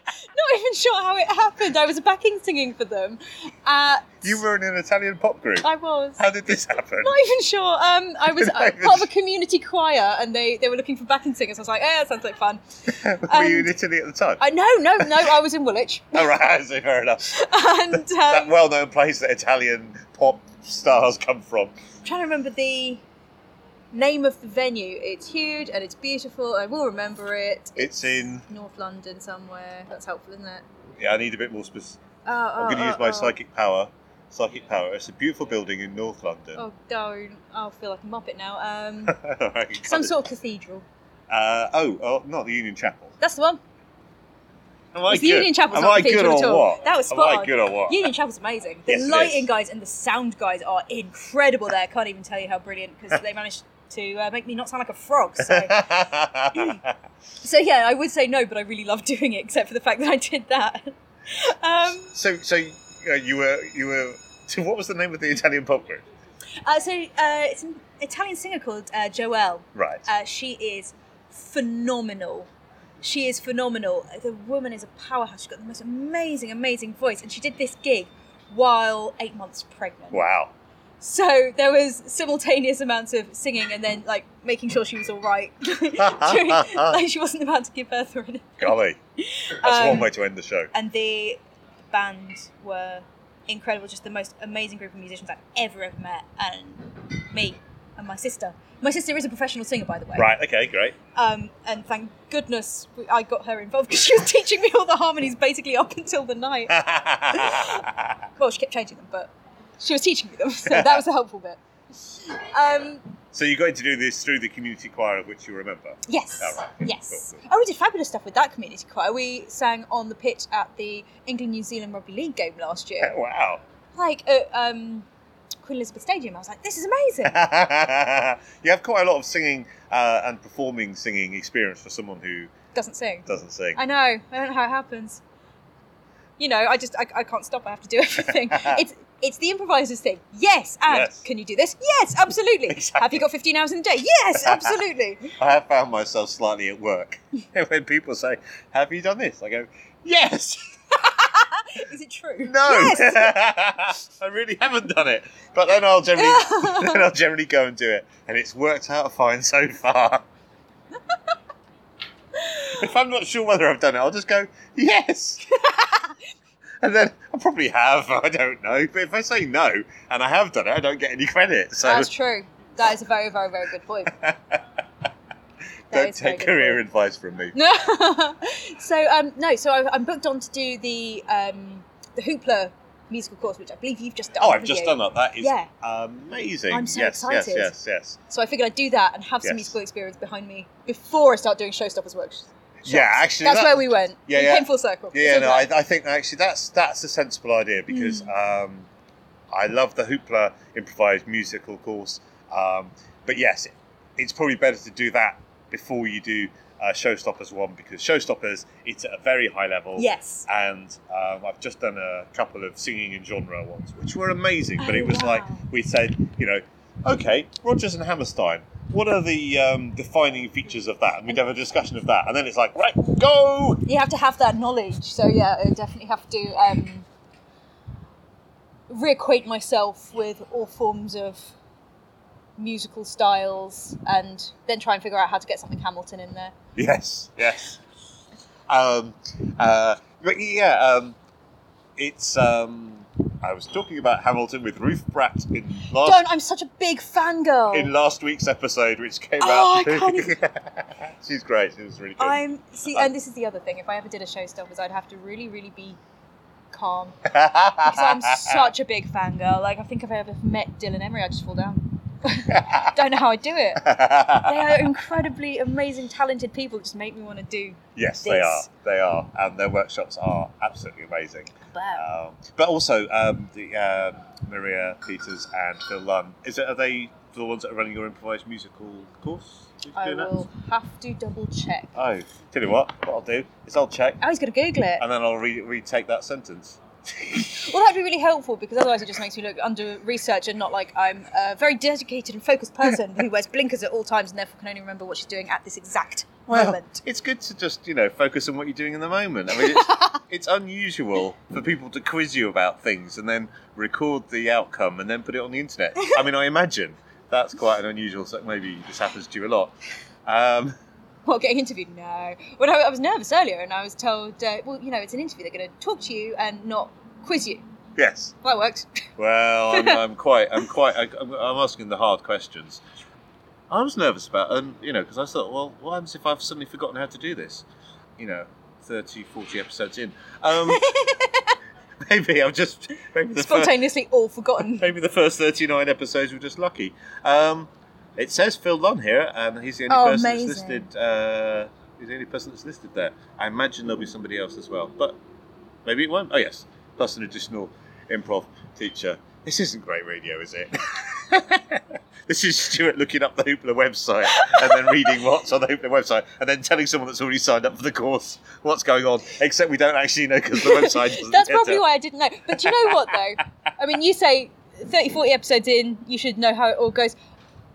S2: not even sure how it happened. I was backing singing for them. At,
S1: You were in an Italian pop group.
S2: I was.
S1: How did this happen?
S2: Not even sure. Um, I was uh,
S1: even
S2: part of a community choir, and they, they were looking for backing singers. I was like, "Eh, that sounds like fun."
S1: were you in Italy at the time?
S2: I no, no, no. I was in Woolwich,
S1: All right, see, fair enough.
S2: and um,
S1: that well-known place that Italian pop stars come from.
S2: I'm trying to remember the name of the venue. It's huge and it's beautiful. I will remember it.
S1: It's in.
S2: North London somewhere. That's helpful, isn't it?
S1: Yeah, I need a bit more specific.
S2: Oh,
S1: I'm going to use my psychic power. Psychic power. It's a beautiful building in North London.
S2: Oh, don't! I'll feel like a muppet now. Um,
S1: Alright,
S2: some
S1: got
S2: sort of cathedral.
S1: Uh, oh, oh, not the Union Chapel.
S2: That's the one.
S1: Am I
S2: It's the? Union Chapel's
S1: Am
S2: not
S1: I good or
S2: at all.
S1: what?
S2: That was
S1: Am I
S2: on.
S1: good or what?
S2: Union Chapel's amazing. The
S1: Yes,
S2: lighting guys and the sound guys are incredible there. I Can't even tell you how brilliant because they managed to uh, make me not sound like a frog. So. So yeah, I would say no, but I really love doing it, except for the fact that I did that. Um,
S1: so, so uh, you were you were. So, what was the name of the Italian pop group?
S2: uh, so uh, it's an Italian singer called uh, Joelle.
S1: Right.
S2: Uh, she is phenomenal. She is phenomenal. The woman is a powerhouse. She's got the most amazing, amazing voice, and she did this gig while eight months pregnant.
S1: wow.
S2: So there was simultaneous amounts of singing and then like making sure she was all right. During- like she wasn't about to give birth or anything.
S1: Golly, that's one
S2: Um,
S1: way to end the show.
S2: And the band were incredible, just the most amazing group of musicians I've ever ever met. And me and my sister. My sister is a professional singer, by the way.
S1: Right. Okay. Great.
S2: Um, and thank goodness I got her involved because she was teaching me all the harmonies basically up until the night. Well, she kept changing them, but she was teaching me them, so that was a helpful bit. Um,
S1: so you got to do this through the community choir of which you remember.
S2: yes,
S1: All right.
S2: yes.
S1: Cool,
S2: Oh, we did fabulous stuff with that community choir. We sang on the pitch at the England New Zealand Rugby League game last year,
S1: wow.
S2: like at um, Queen Elizabeth Stadium. I was like, this is amazing.
S1: you have quite a lot of singing uh, and performing singing experience for someone who
S2: Doesn't sing.
S1: doesn't sing.
S2: I know. I don't know how it happens. You know, I just I, I can't stop. I have to do everything. it's it's the improviser's thing. Yes, and
S1: Yes.
S2: can you do this? Yes, absolutely.
S1: Exactly.
S2: Have you got 15 hours in a day? Yes, absolutely.
S1: I have found myself slightly at work when people say, "Have you done this?" I go, "Yes."
S2: Is it true?
S1: No,
S2: Yes.
S1: I really haven't done it. But then I'll generally, then I'll generally go and do it, and it's worked out fine so far. if I'm not sure whether I've done it, I'll just go yes, and then I probably have. I don't know, but if I say no and I have done it, I don't get any credit. So
S2: That's true. That is a very, very, very good point.
S1: don't take career
S2: point.
S1: advice from me.
S2: So um, no. So I, I'm booked on to do the um, the Hoopla musical course, which I believe you've just done.
S1: Oh, I've just
S2: you?
S1: done that. That is
S2: Yeah.
S1: amazing.
S2: I'm so
S1: yes,
S2: excited.
S1: yes, yes, yes.
S2: So I figured I'd do that and have some
S1: Yes.
S2: musical experience behind me before I start doing showstoppers workshops.
S1: Yeah, actually,
S2: that's
S1: that-
S2: where we went.
S1: Yeah,
S2: we
S1: yeah.
S2: came full circle.
S1: Yeah,
S2: So
S1: no, I. I think actually that's that's a sensible idea because
S2: Mm.
S1: um, I love the Hoopla improvised musical course. Um, but yes, it, it's probably better to do that before you do uh, Showstoppers one because Showstoppers it's at a very high level.
S2: yes.
S1: And um, I've just done a couple of singing and genre ones, which were amazing. But
S2: Oh,
S1: it was like we said, you know, okay, Rodgers and Hammerstein. What are the um, defining features of that? And we'd have a discussion of that, and then it's like, right, go.
S2: You have to have that knowledge. So yeah, I definitely have to um, reacquaint myself with all forms of musical styles, and then try and figure out how to get something Hamilton in there.
S1: Yes, yes. Um, uh, but yeah, um, it's. Um, I was talking about Hamilton with Ruth Bratt in last
S2: Don't! I'm such a big fangirl.
S1: in last week's episode, which came
S2: Oh,
S1: out.
S2: I can't even-
S1: She's great. She was really good.
S2: I'm see,
S1: Um,
S2: and this is the other thing. If I ever did a showstoppers, I'd have to really, really be calm because I'm such a big fangirl. Like I think if I ever met Dylan Emery, I'd just fall down. Don't know how I do it. They are incredibly amazing, talented people. that Just make me want to do.
S1: yes, they are. They are, and their workshops are absolutely amazing.
S2: Wow.
S1: Um, but also, um, the um, Maria Peters and Phil Lunn. Is it? Are they the ones that are running your improvised musical course?
S2: I
S1: doing that?
S2: will have to double check.
S1: Oh, tell you what, what I'll do is I'll check
S2: Oh, he's going to Google it.
S1: and then I'll re- retake that sentence.
S2: Well, that'd be really helpful because otherwise it just makes me look under research and not like I'm a very dedicated and focused person who wears blinkers at all times and therefore can only remember what she's doing at this exact moment.
S1: it's good to just you know focus on what you're doing in the moment. I mean, it's, it's unusual for people to quiz you about things and then record the outcome and then put it on the internet. I mean, I imagine that's quite an unusual. So maybe this happens to you a lot. Um,
S2: Well, getting interviewed, no. Well, I, I was nervous earlier and I was told, uh, well, you know, it's an interview, they're going to talk to you and not quiz you.
S1: yes.
S2: That worked.
S1: Well, I'm, I'm quite, I'm quite, I'm, I'm asking the hard questions. I was nervous about, and you know, because I thought, well, what happens if I've suddenly forgotten how to do this? You know, 30, 40 episodes in. Um, maybe I've just maybe the first,
S2: Spontaneously all forgotten.
S1: maybe the first 39 episodes were just lucky. Um, it says Phil Lunn here, and he's the only
S2: Oh,
S1: person
S2: amazing.
S1: that's listed. Uh, he's the only person that's listed there. I imagine there'll be somebody else as well, but maybe it won't. Oh yes, plus an additional improv teacher. This isn't great radio, is it? this is Stuart looking up the Hoopla website and then reading what's on the Hoopla website and then telling someone that's already signed up for the course what's going on. Except we don't actually know because the website doesn't
S2: That's probably why I didn't know. But do you know what, though? I mean, you say 30, 40 episodes in, you should know how it all goes.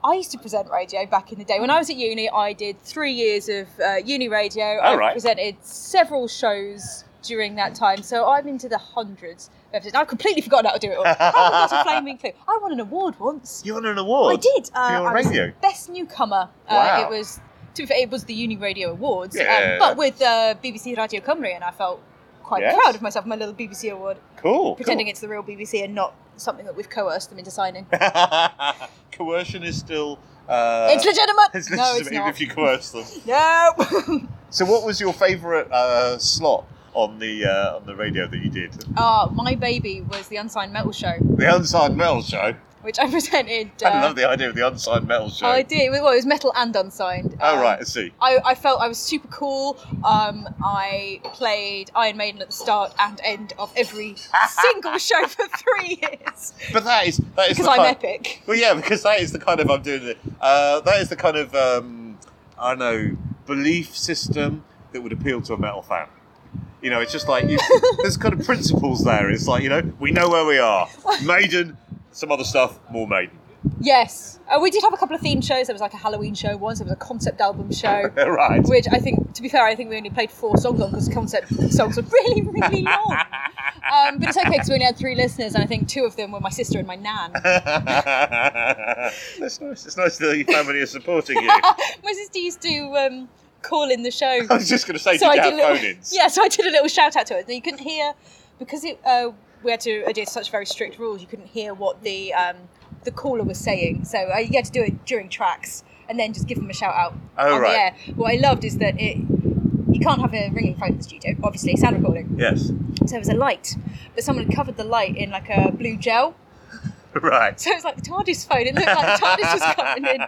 S2: I used to present radio back in the day. When I was at uni, I did three years of uh, uni radio. I
S1: Oh, right.
S2: presented several shows during that time. So I'm into the hundreds of episodes. I've completely forgotten how to do it all. I got a flaming clue? I won an award once.
S1: You won an award.
S2: I did. Uh, I was
S1: radio?
S2: best newcomer.
S1: Wow.
S2: Uh, it was. To be fair, it was the Uni Radio Awards,
S1: Yeah.
S2: um, but with uh, BBC Radio Cymru, and I felt quite
S1: Yes.
S2: proud of myself, my little BBC award,
S1: Cool.
S2: pretending it's the real BBC and not something that we've coerced them into signing.
S1: coercion is still. Uh,
S2: it's legitimate.
S1: It's
S2: no, it's
S1: even
S2: not.
S1: if you coerce them.
S2: No.
S1: So, what was your favourite uh, slot on the uh, on the radio that you did?
S2: Ah, my baby was the Unsigned Metal Show,
S1: The Unsigned Metal Show.
S2: which I presented. Uh,
S1: I love the idea of the Unsigned Metal Show.
S2: I did. Well, it was metal and unsigned.
S1: Oh
S2: Um,
S1: right, I see.
S2: I, I felt I was super cool. Um, I played Iron Maiden at the start and end of every single show for three years
S1: But that is that is
S2: because I'm
S1: kind-
S2: epic.
S1: Well, yeah, because that is the kind of I'm doing it. Uh, that is the kind of um, I don't know belief system that would appeal to a metal fan. You know, it's just like you, there's kind of principles there. It's like you know, we know where we are. Maiden, some other stuff, more Maiden.
S2: Yes, uh, we did have a couple of theme shows. There was like a Halloween show once. There was a concept album show.
S1: right.
S2: Which I think, to be fair, I think we only played four songs on because concept songs are really, really long. Um, but it's okay because we only had three listeners, and I think two of them were my sister and my nan.
S1: That's nice. It's nice that your family are supporting you.
S2: my sister used to um, call in the show.
S1: I was just going to say,
S2: so
S1: did
S2: I did
S1: have
S2: a little,
S1: phone-ins?
S2: yeah, so I did a little shout out to it. You couldn't hear because it uh, we had to adhere to such very strict rules. You couldn't hear what the um, the caller was saying, so uh, you had to do it during tracks and then just give them a shout out
S1: Oh,
S2: on
S1: right.
S2: the air. What I loved is that it you can't have a ringing phone in the studio, obviously sound recording.
S1: Yes.
S2: So there was a light, but someone had covered the light in like a blue gel.
S1: Right.
S2: So it was like the TARDIS phone. It looked like the TARDIS was coming in.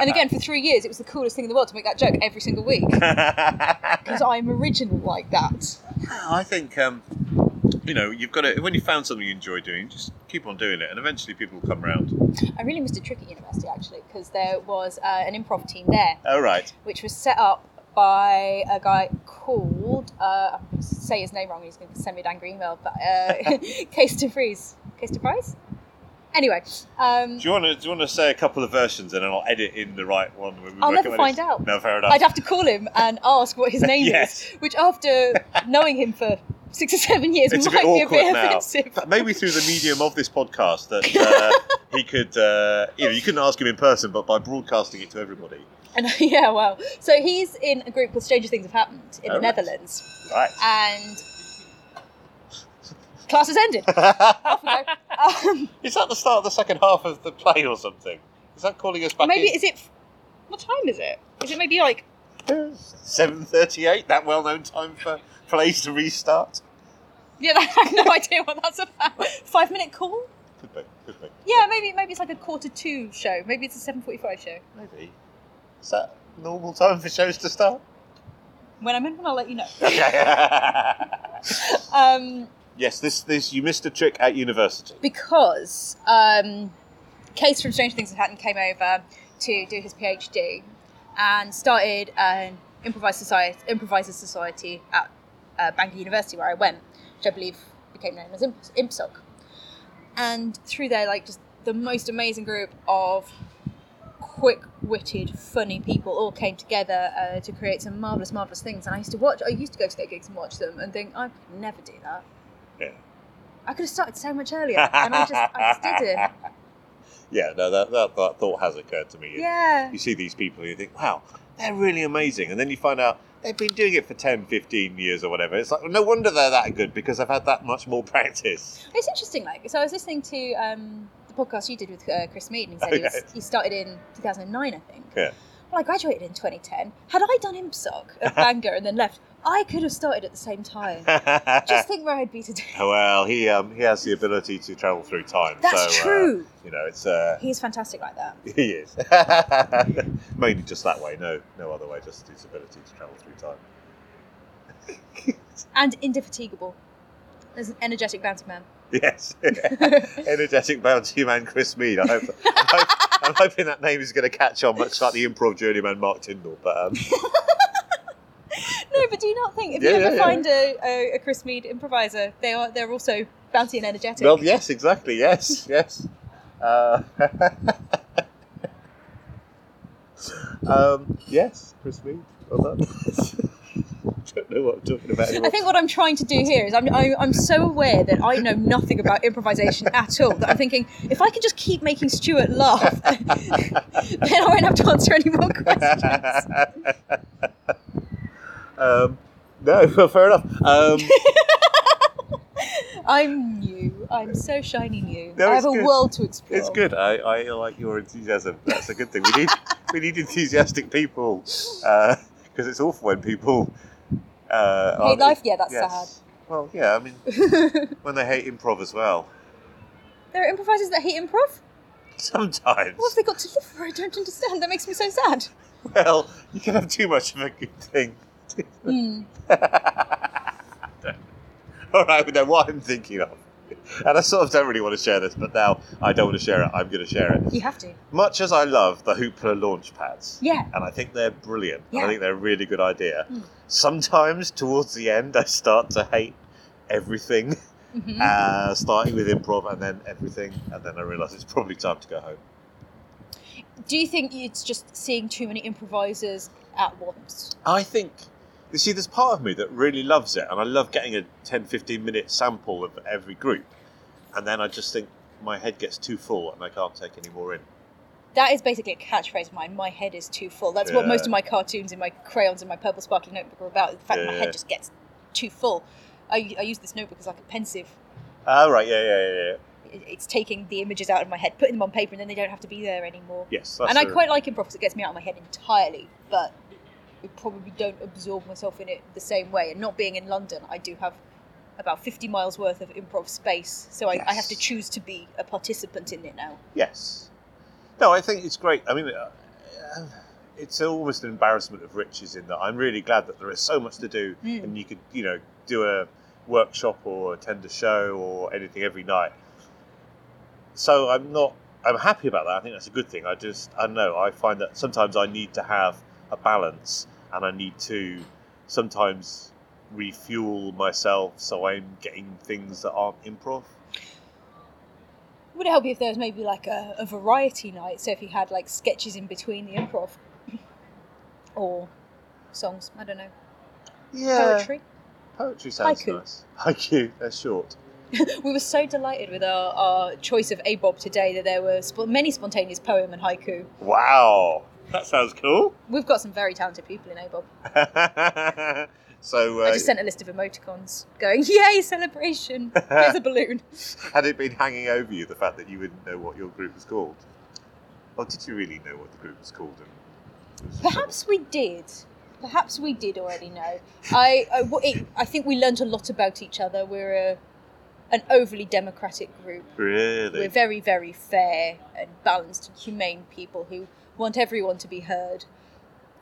S2: And again, for three years, it was the coolest thing in the world to make that joke every single week because I'm original like that.
S1: I think um, you know you've got to when you found something you enjoy doing, just keep on doing it, and eventually people will come around.
S2: I really missed a trick at university actually because there was uh, an improv team there,
S1: Oh right.
S2: which was set up by a guy called uh, I'm going to say his name wrong. He's going to send me an angry email, but uh, Kees de Vries. Kees Vries. Anyway, um,
S1: Do you want to do you want to say a couple of versions, and then I'll edit in the right one? When we
S2: I'll never
S1: it?
S2: find out.
S1: No, fair enough.
S2: I'd have to call him and ask what his name
S1: Yes.
S2: is, which after knowing him for six or seven years
S1: it's a
S2: might
S1: bit
S2: be a bit
S1: now.
S2: offensive.
S1: Maybe through the medium of this podcast that uh, he could, uh, you know, you couldn't ask him in person, but by broadcasting it to everybody.
S2: And yeah, well, so he's in a group called Stranger Things Have Happened in
S1: Oh,
S2: the
S1: right.
S2: Netherlands,
S1: Right.
S2: and class has ended. Off we go. Um,
S1: Is that the start of the second half of the play or something? Is that calling us back?
S2: maybe
S1: in?
S2: is it? What time is it? Is it maybe like?
S1: seven thirty-eight? That well-known time for plays to restart.
S2: Yeah, I have no idea what that's about. Five minute call?
S1: Could be. Could be.
S2: Yeah, maybe maybe it's like a quarter two show. Maybe it's a seven forty five show.
S1: Maybe. Is that normal time for shows to start?
S2: When I'm in one, I'll let you know.
S1: Okay.
S2: Um,
S1: yes, this this you missed a trick at university.
S2: because um, Kees from Stranger Things Have Happened came over to do his PhD and started an improvised society, improviser society at uh, Bangor University where I went, which I believe became known as Imp- ImpSoc. And through there, like just the most amazing group of quick-witted, funny people all came together uh, to create some marvelous, marvelous things. And I used to watch. I used to go to their gigs and watch them and think I could never do that.
S1: Yeah.
S2: I could have started so much earlier, and I just, I just didn't.
S1: Yeah, no, that, that, that thought has occurred to me.
S2: Yeah.
S1: You see these people and you think, wow, they're really amazing. And then you find out they've been doing it for 10, 15 years or whatever. It's like, no wonder they're that good because they've had that much more practice.
S2: It's interesting, like, so I was listening to um, the podcast you did with uh, Chris Mead, and he said
S1: Oh,
S2: he, was, he started in 2009, I think.
S1: Yeah.
S2: Well, I graduated in 2010. Had I done ImpSoc at Bangor and then left, I could have started at the same time. Just think where I'd be today.
S1: well, he um, he has the ability to travel through time.
S2: That's
S1: so, uh,
S2: true.
S1: you know, it's uh,
S2: He's fantastic like that.
S1: he is mainly just that way. No, no other way. Just his ability to travel through time.
S2: And indefatigable. There's an energetic bounty man.
S1: Yes, energetic bounty man Chris Mead. I hope, I'm, hope, I'm hoping that name is going to catch on, much like the improv journeyman Mark Tyndall. But um,
S2: No, but do you not think if
S1: Yeah,
S2: you ever
S1: yeah.
S2: find a, a, a Chris Mead improviser, they are they're also bouncy and energetic.
S1: well, yes, exactly. Yes, yes. Uh, um, yes, Chris Mead. Well done. don't know what I'm talking about anymore.
S2: I think what I'm trying to do here is I'm, I'm, I'm so aware that I know nothing about improvisation at all that I'm thinking if I can just keep making Stuart laugh, then I won't have to answer any more questions.
S1: Um, no, well, fair enough. Um,
S2: I'm new. I'm so shiny new.
S1: No,
S2: I have
S1: it's
S2: a world to explore.
S1: it's good. I, I like your enthusiasm. That's a good thing. We need we need enthusiastic people because it's awful when people uh,
S2: Hate life? Yeah, that's
S1: yes. Well, yeah. I mean, when they hate improv as well.
S2: there are improvisers that hate improv.
S1: Sometimes.
S2: What have they got to live for? I don't understand. That makes me so sad.
S1: Well, you can have too much of a good thing.
S2: Hmm.
S1: All right, we know what I'm thinking of. And I sort of don't really want to share this, but now I don't want to share it. I'm going to share it.
S2: You have to.
S1: Much as I love the Hoopla launch pads,
S2: Yeah.
S1: and I think they're brilliant, and I think they're a really good idea.
S2: Mm.
S1: Sometimes towards the end, I start to hate everything,
S2: Mhm.
S1: uh, starting with improv and then everything, and then I realise it's probably time to go home.
S2: Do you think it's just seeing too many improvisers at once?
S1: I think, you see, there's part of me that really loves it, and I love getting a 10 15 minute sample of every group, and then I just think my head gets too full and I can't take any more in.
S2: That is basically a catchphrase of mine. My head is too full. That's what most of my cartoons and my crayons and my purple sparkly notebook are about. The fact that my head just gets too full. I, I use this notebook as like a Pensieve.
S1: Ah, right, yeah, yeah, yeah, yeah.
S2: It's taking the images out of my head, putting them on paper, and then they don't have to be there anymore.
S1: Yes, that's
S2: and I quite like improv because it gets me out of my head entirely, but probably don't absorb myself in it the same way. And not being in London, I do have about 50 miles worth of improv space, so I, I have to choose to be a participant in it now.
S1: Yes. No, I think it's great. I mean, uh, uh, it's almost an embarrassment of riches in that I'm really glad that there is so much to do,
S2: Mm.
S1: and you could, you know, do a workshop or attend a show or anything every night. So I'm not. I'm happy about that. I think that's a good thing. I just, I know. I find that sometimes I need to have a balance, and I need to sometimes refuel myself so I'm getting things that aren't improv.
S2: Would it help you if there was maybe like a, a variety night? So if you had like sketches in between the improv, or songs, I don't know, Yeah. poetry.
S1: Poetry sounds
S2: Haiku.
S1: nice. Haiku, they're short.
S2: we were so delighted with our, our choice of ABOB today that there were sp- many spontaneous poem and haiku.
S1: Wow, that sounds cool.
S2: We've got some very talented people in ABOB.
S1: so,
S2: I
S1: uh,
S2: just sent a list of emoticons going, "Yay, celebration! Here's a balloon."
S1: had it been hanging over you the fact that you wouldn't know what your group was called? Or did you really know what the group was called? And was
S2: Perhaps we did. Perhaps we did already know. I I, it- I think we learned a lot about each other. We're a, an overly democratic group.
S1: really?
S2: We're very, very fair and balanced and humane people who want everyone to be heard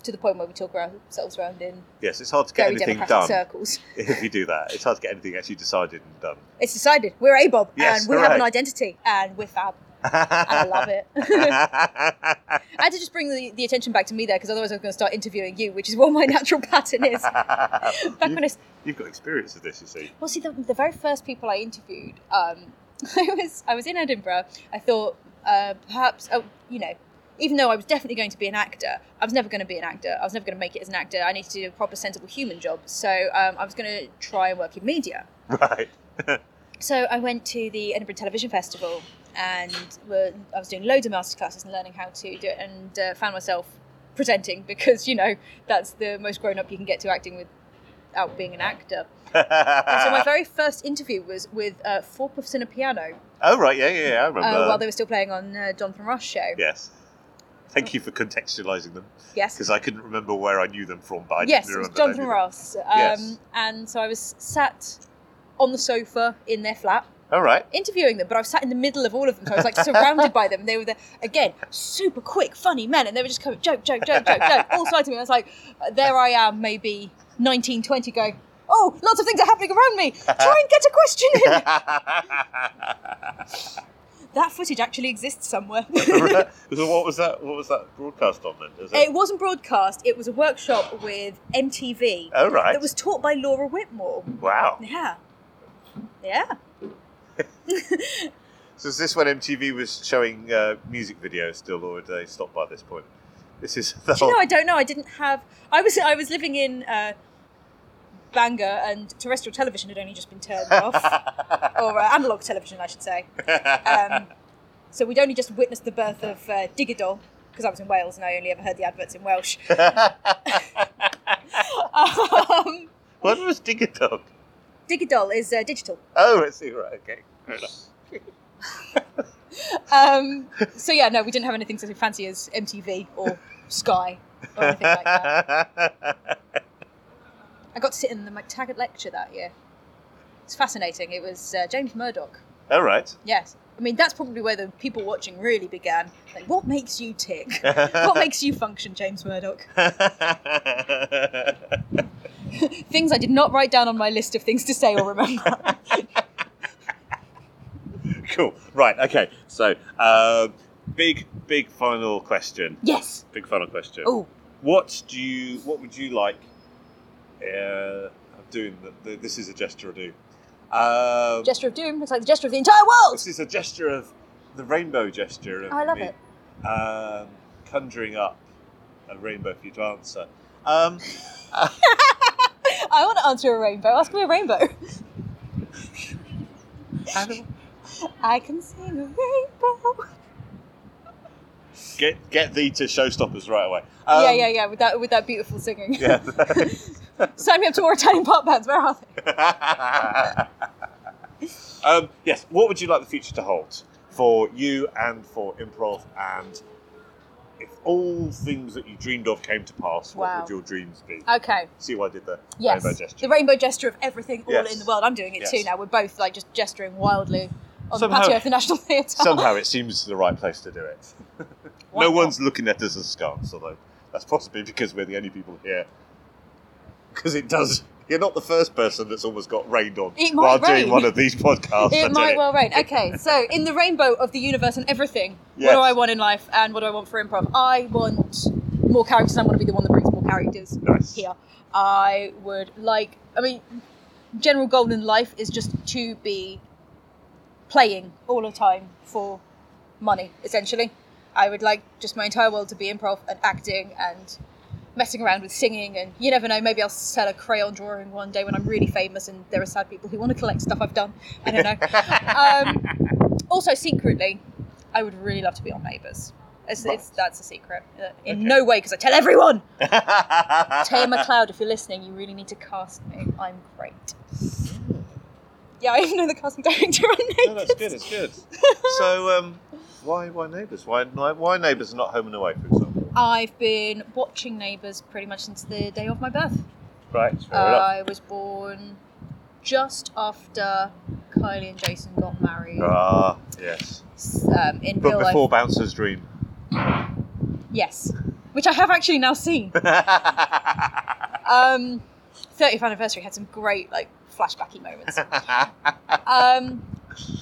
S2: to the point where we talk ourselves around in
S1: yes, it's hard to get anything done
S2: circles.
S1: if you do that. It's hard to get anything actually decided and done.
S2: It's decided. We're ABOB
S1: Yes,
S2: and we have an identity and we're fab. And I love it. I had to just bring the, the attention back to me there because otherwise I was going to start interviewing you, which is what my natural pattern is. Back
S1: you've,
S2: I
S1: you've got experience of this, you see.
S2: Well, see, the, the very first people I interviewed, um, I was I was in Edinburgh. I thought uh, perhaps, oh, you know, even though I was definitely going to be an actor, I was never going to be an actor. I was never going to make it as an actor. I needed to do a proper, sensible human job. So um, I was going to try and work in media.
S1: Right.
S2: So I went to the Edinburgh Television Festival and were, I was doing loads of masterclasses and learning how to do it, and uh, found myself presenting because you know that's the most grown up you can get to acting without being an actor. So my very first interview was with uh, Four Poofs and a Piano
S1: oh, right, yeah, yeah, yeah, I remember.
S2: uh, while they were still playing on uh, Jonathan Ross show.
S1: Yes. Thank you for contextualising them
S2: Yes.
S1: because I couldn't remember where I knew them from, but I
S2: yes, it was. Jonathan. Ross. Um,
S1: Yes.
S2: And so I was sat on the sofa in their flat
S1: All right.
S2: interviewing them, but I was sat in the middle of all of them. So I was like surrounded by them. They were the, again super quick, funny men, and they were just coming joke, joke, joke, joke, joke, all sides of me. I was like, there I am, maybe 19, 20, going, oh, lots of things are happening around me. Try and get a question in. that footage actually exists somewhere.
S1: so what was that? What was that broadcast on then? Is
S2: it wasn't broadcast. It was a workshop with MTV
S1: Oh right.
S2: that was taught by Laura Whitmore.
S1: wow.
S2: Yeah, yeah.
S1: So is this when MTV was showing uh, music videos still, or had they stopped by this point? This is the
S2: Do you
S1: whole.
S2: know? I don't know. I didn't have. I was I was living in uh, Bangor, and terrestrial television had only just been turned off, or uh, analog television, I should say. Um, so we'd only just witnessed the birth of uh, Digital, because I was in Wales and I only ever heard the adverts in Welsh. um,
S1: what was Digital?
S2: Digital is uh, digital.
S1: Oh, I see. Right. Okay.
S2: Um, so yeah, no, we didn't have anything so fancy as MTV or Sky or anything like that. I got to sit in the McTaggart lecture that year. It's fascinating. It was uh, James Murdoch.
S1: All right.
S2: Yes. I mean, that's probably where the people watching really began. Like, what makes you tick? what makes you function, James Murdoch? things I did not write down on my list of things to say or remember.
S1: cool. Right. Okay. So, uh, big, big final question.
S2: yes.
S1: Big final question.
S2: Oh,
S1: What do you? What would you like? Uh, I'm doing. The, the, this is a gesture of doom. Um,
S2: gesture of doom. Looks like the gesture of the entire world.
S1: this is a gesture of the rainbow gesture. Of
S2: Oh, I love
S1: me,
S2: it.
S1: Um, conjuring up a rainbow for you to answer. Um,
S2: I want to answer a rainbow. Ask me a rainbow. I can sing a rainbow.
S1: Get get thee to showstoppers right away. Um,
S2: yeah, yeah, yeah. With that, with that beautiful singing.
S1: yeah.
S2: Sign me up to more Italian pop bands. Where are they?
S1: um, yes. What would you like the future to hold for you and for improv? And if all things that you dreamed of came to pass, what would your dreams be?
S2: Okay.
S1: See what I did there?
S2: Yes.
S1: Rainbow gesture.
S2: The rainbow gesture of everything all
S1: Yes.
S2: in the world. I'm doing it
S1: Yes.
S2: too now. We're both like just gesturing wildly on
S1: Somehow-
S2: the patio of the National Theatre.
S1: Somehow it seems the right place to do it. No one's looking at us askance, although that's possibly because we're the only people here. Because it does. You're not the first person that's almost got rained on
S2: It might
S1: while
S2: rain.
S1: doing one of these podcasts. I
S2: It
S1: tell
S2: might
S1: you.
S2: well rain. Okay, so in the rainbow of the universe and everything,
S1: Yes.
S2: what do I want in life and what do I want for improv? I want more characters. I want to be the one that brings more characters
S1: Nice.
S2: here. I would like, I mean, general goal in life is just to be playing all the time for money, essentially. I would like just my entire world to be improv and acting and messing around with singing and you never know maybe i'll sell a crayon drawing one day when i'm really famous and there are sad people who want to collect stuff i've done i don't know um, also secretly i would really love to be on neighbours it's, it's, that's a secret Uh, in
S1: Okay.
S2: no way because i tell everyone Taya McLeod, if you're listening, you really need to cast me. I'm great. Yeah, I even know the casting director on Neighbours.
S1: no, that's good. It's good. So, um, why why neighbours? Why why neighbours and not home and away, for example?
S2: I've been watching Neighbours pretty much since the day of my birth.
S1: Right. Enough.
S2: I was born just after Kylie and Jason got married.
S1: Ah, yes.
S2: Um, in
S1: But
S2: real
S1: before
S2: life,
S1: Bouncer's Dream.
S2: yes, which I have actually now seen. Um, 30th anniversary had some great like flashbacky moments. Um,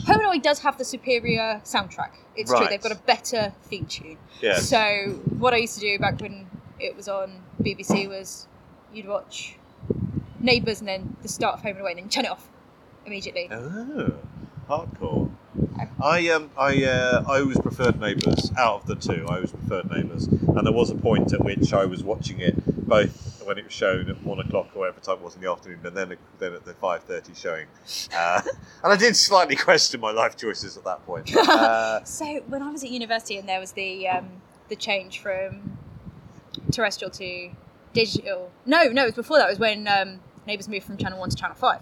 S2: Home and Away does have the superior soundtrack. It's true; they've got a better theme tune.
S1: yes.
S2: So what I used to do back when it was on BBC was you'd watch Neighbours and then the start of Home and Away, and then turn it off immediately.
S1: Oh, hardcore. I um I uh, I always preferred Neighbours out of the two. I always preferred Neighbours, and there was a point at which I was watching it both when it was shown at one o'clock or whatever time it was in the afternoon, and then then at the five thirty showing, uh, and I did slightly question my life choices at that point. Uh,
S2: So when I was at university and there was the um, the change from terrestrial to digital. No, no, it was before that. It was when um, Neighbours moved from Channel One to Channel Five.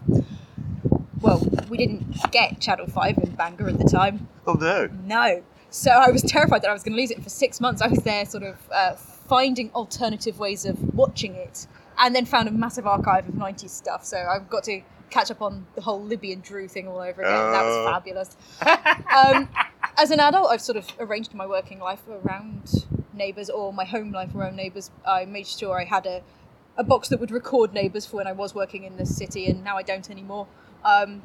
S2: Well, we didn't get Channel Five in Bangor at the time.
S1: oh no!
S2: No. So I was terrified that I was going to lose it for six months. I was there, sort of uh, finding alternative ways of watching it, and then found a massive archive of '90s stuff. So I've got to catch up on the whole Libby and Drew thing all over again. that was
S1: Oh.
S2: fabulous. um, as an adult, I've sort of arranged my working life around neighbours or my home life around neighbours. I made sure I had a, a box that would record neighbours for when I was working in the city, and now I don't anymore. Um,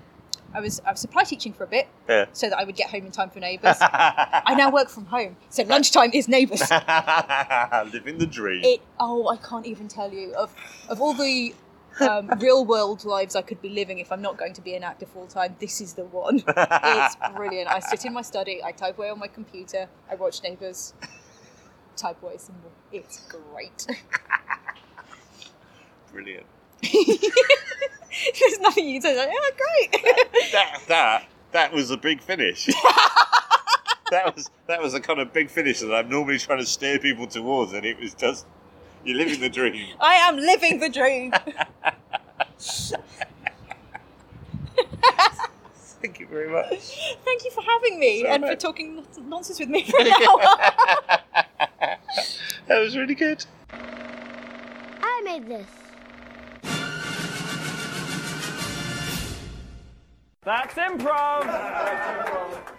S2: I was I was supply teaching for a bit
S1: Yeah.
S2: so that I would get home in time for neighbours. I now work from home, so lunchtime is neighbours.
S1: Living the dream.
S2: It oh, I can't even tell you of of all the um, real world lives I could be living if I'm not going to be an actor full time. This is the one. It's brilliant. I sit in my study, I type away on my computer, I watch neighbours, type away some more. It's great.
S1: Brilliant.
S2: There's nothing you can say. Like, yeah, great.
S1: that that that was a big finish. that was that was a kind of big finish that I'm normally trying to steer people towards, and it was just you're living the dream.
S2: I am living the dream.
S1: Thank you very much.
S2: Thank you for having me
S1: So
S2: and for talking nonsense with me for an hour.
S1: that was really good.
S3: I made this.
S4: That's improv.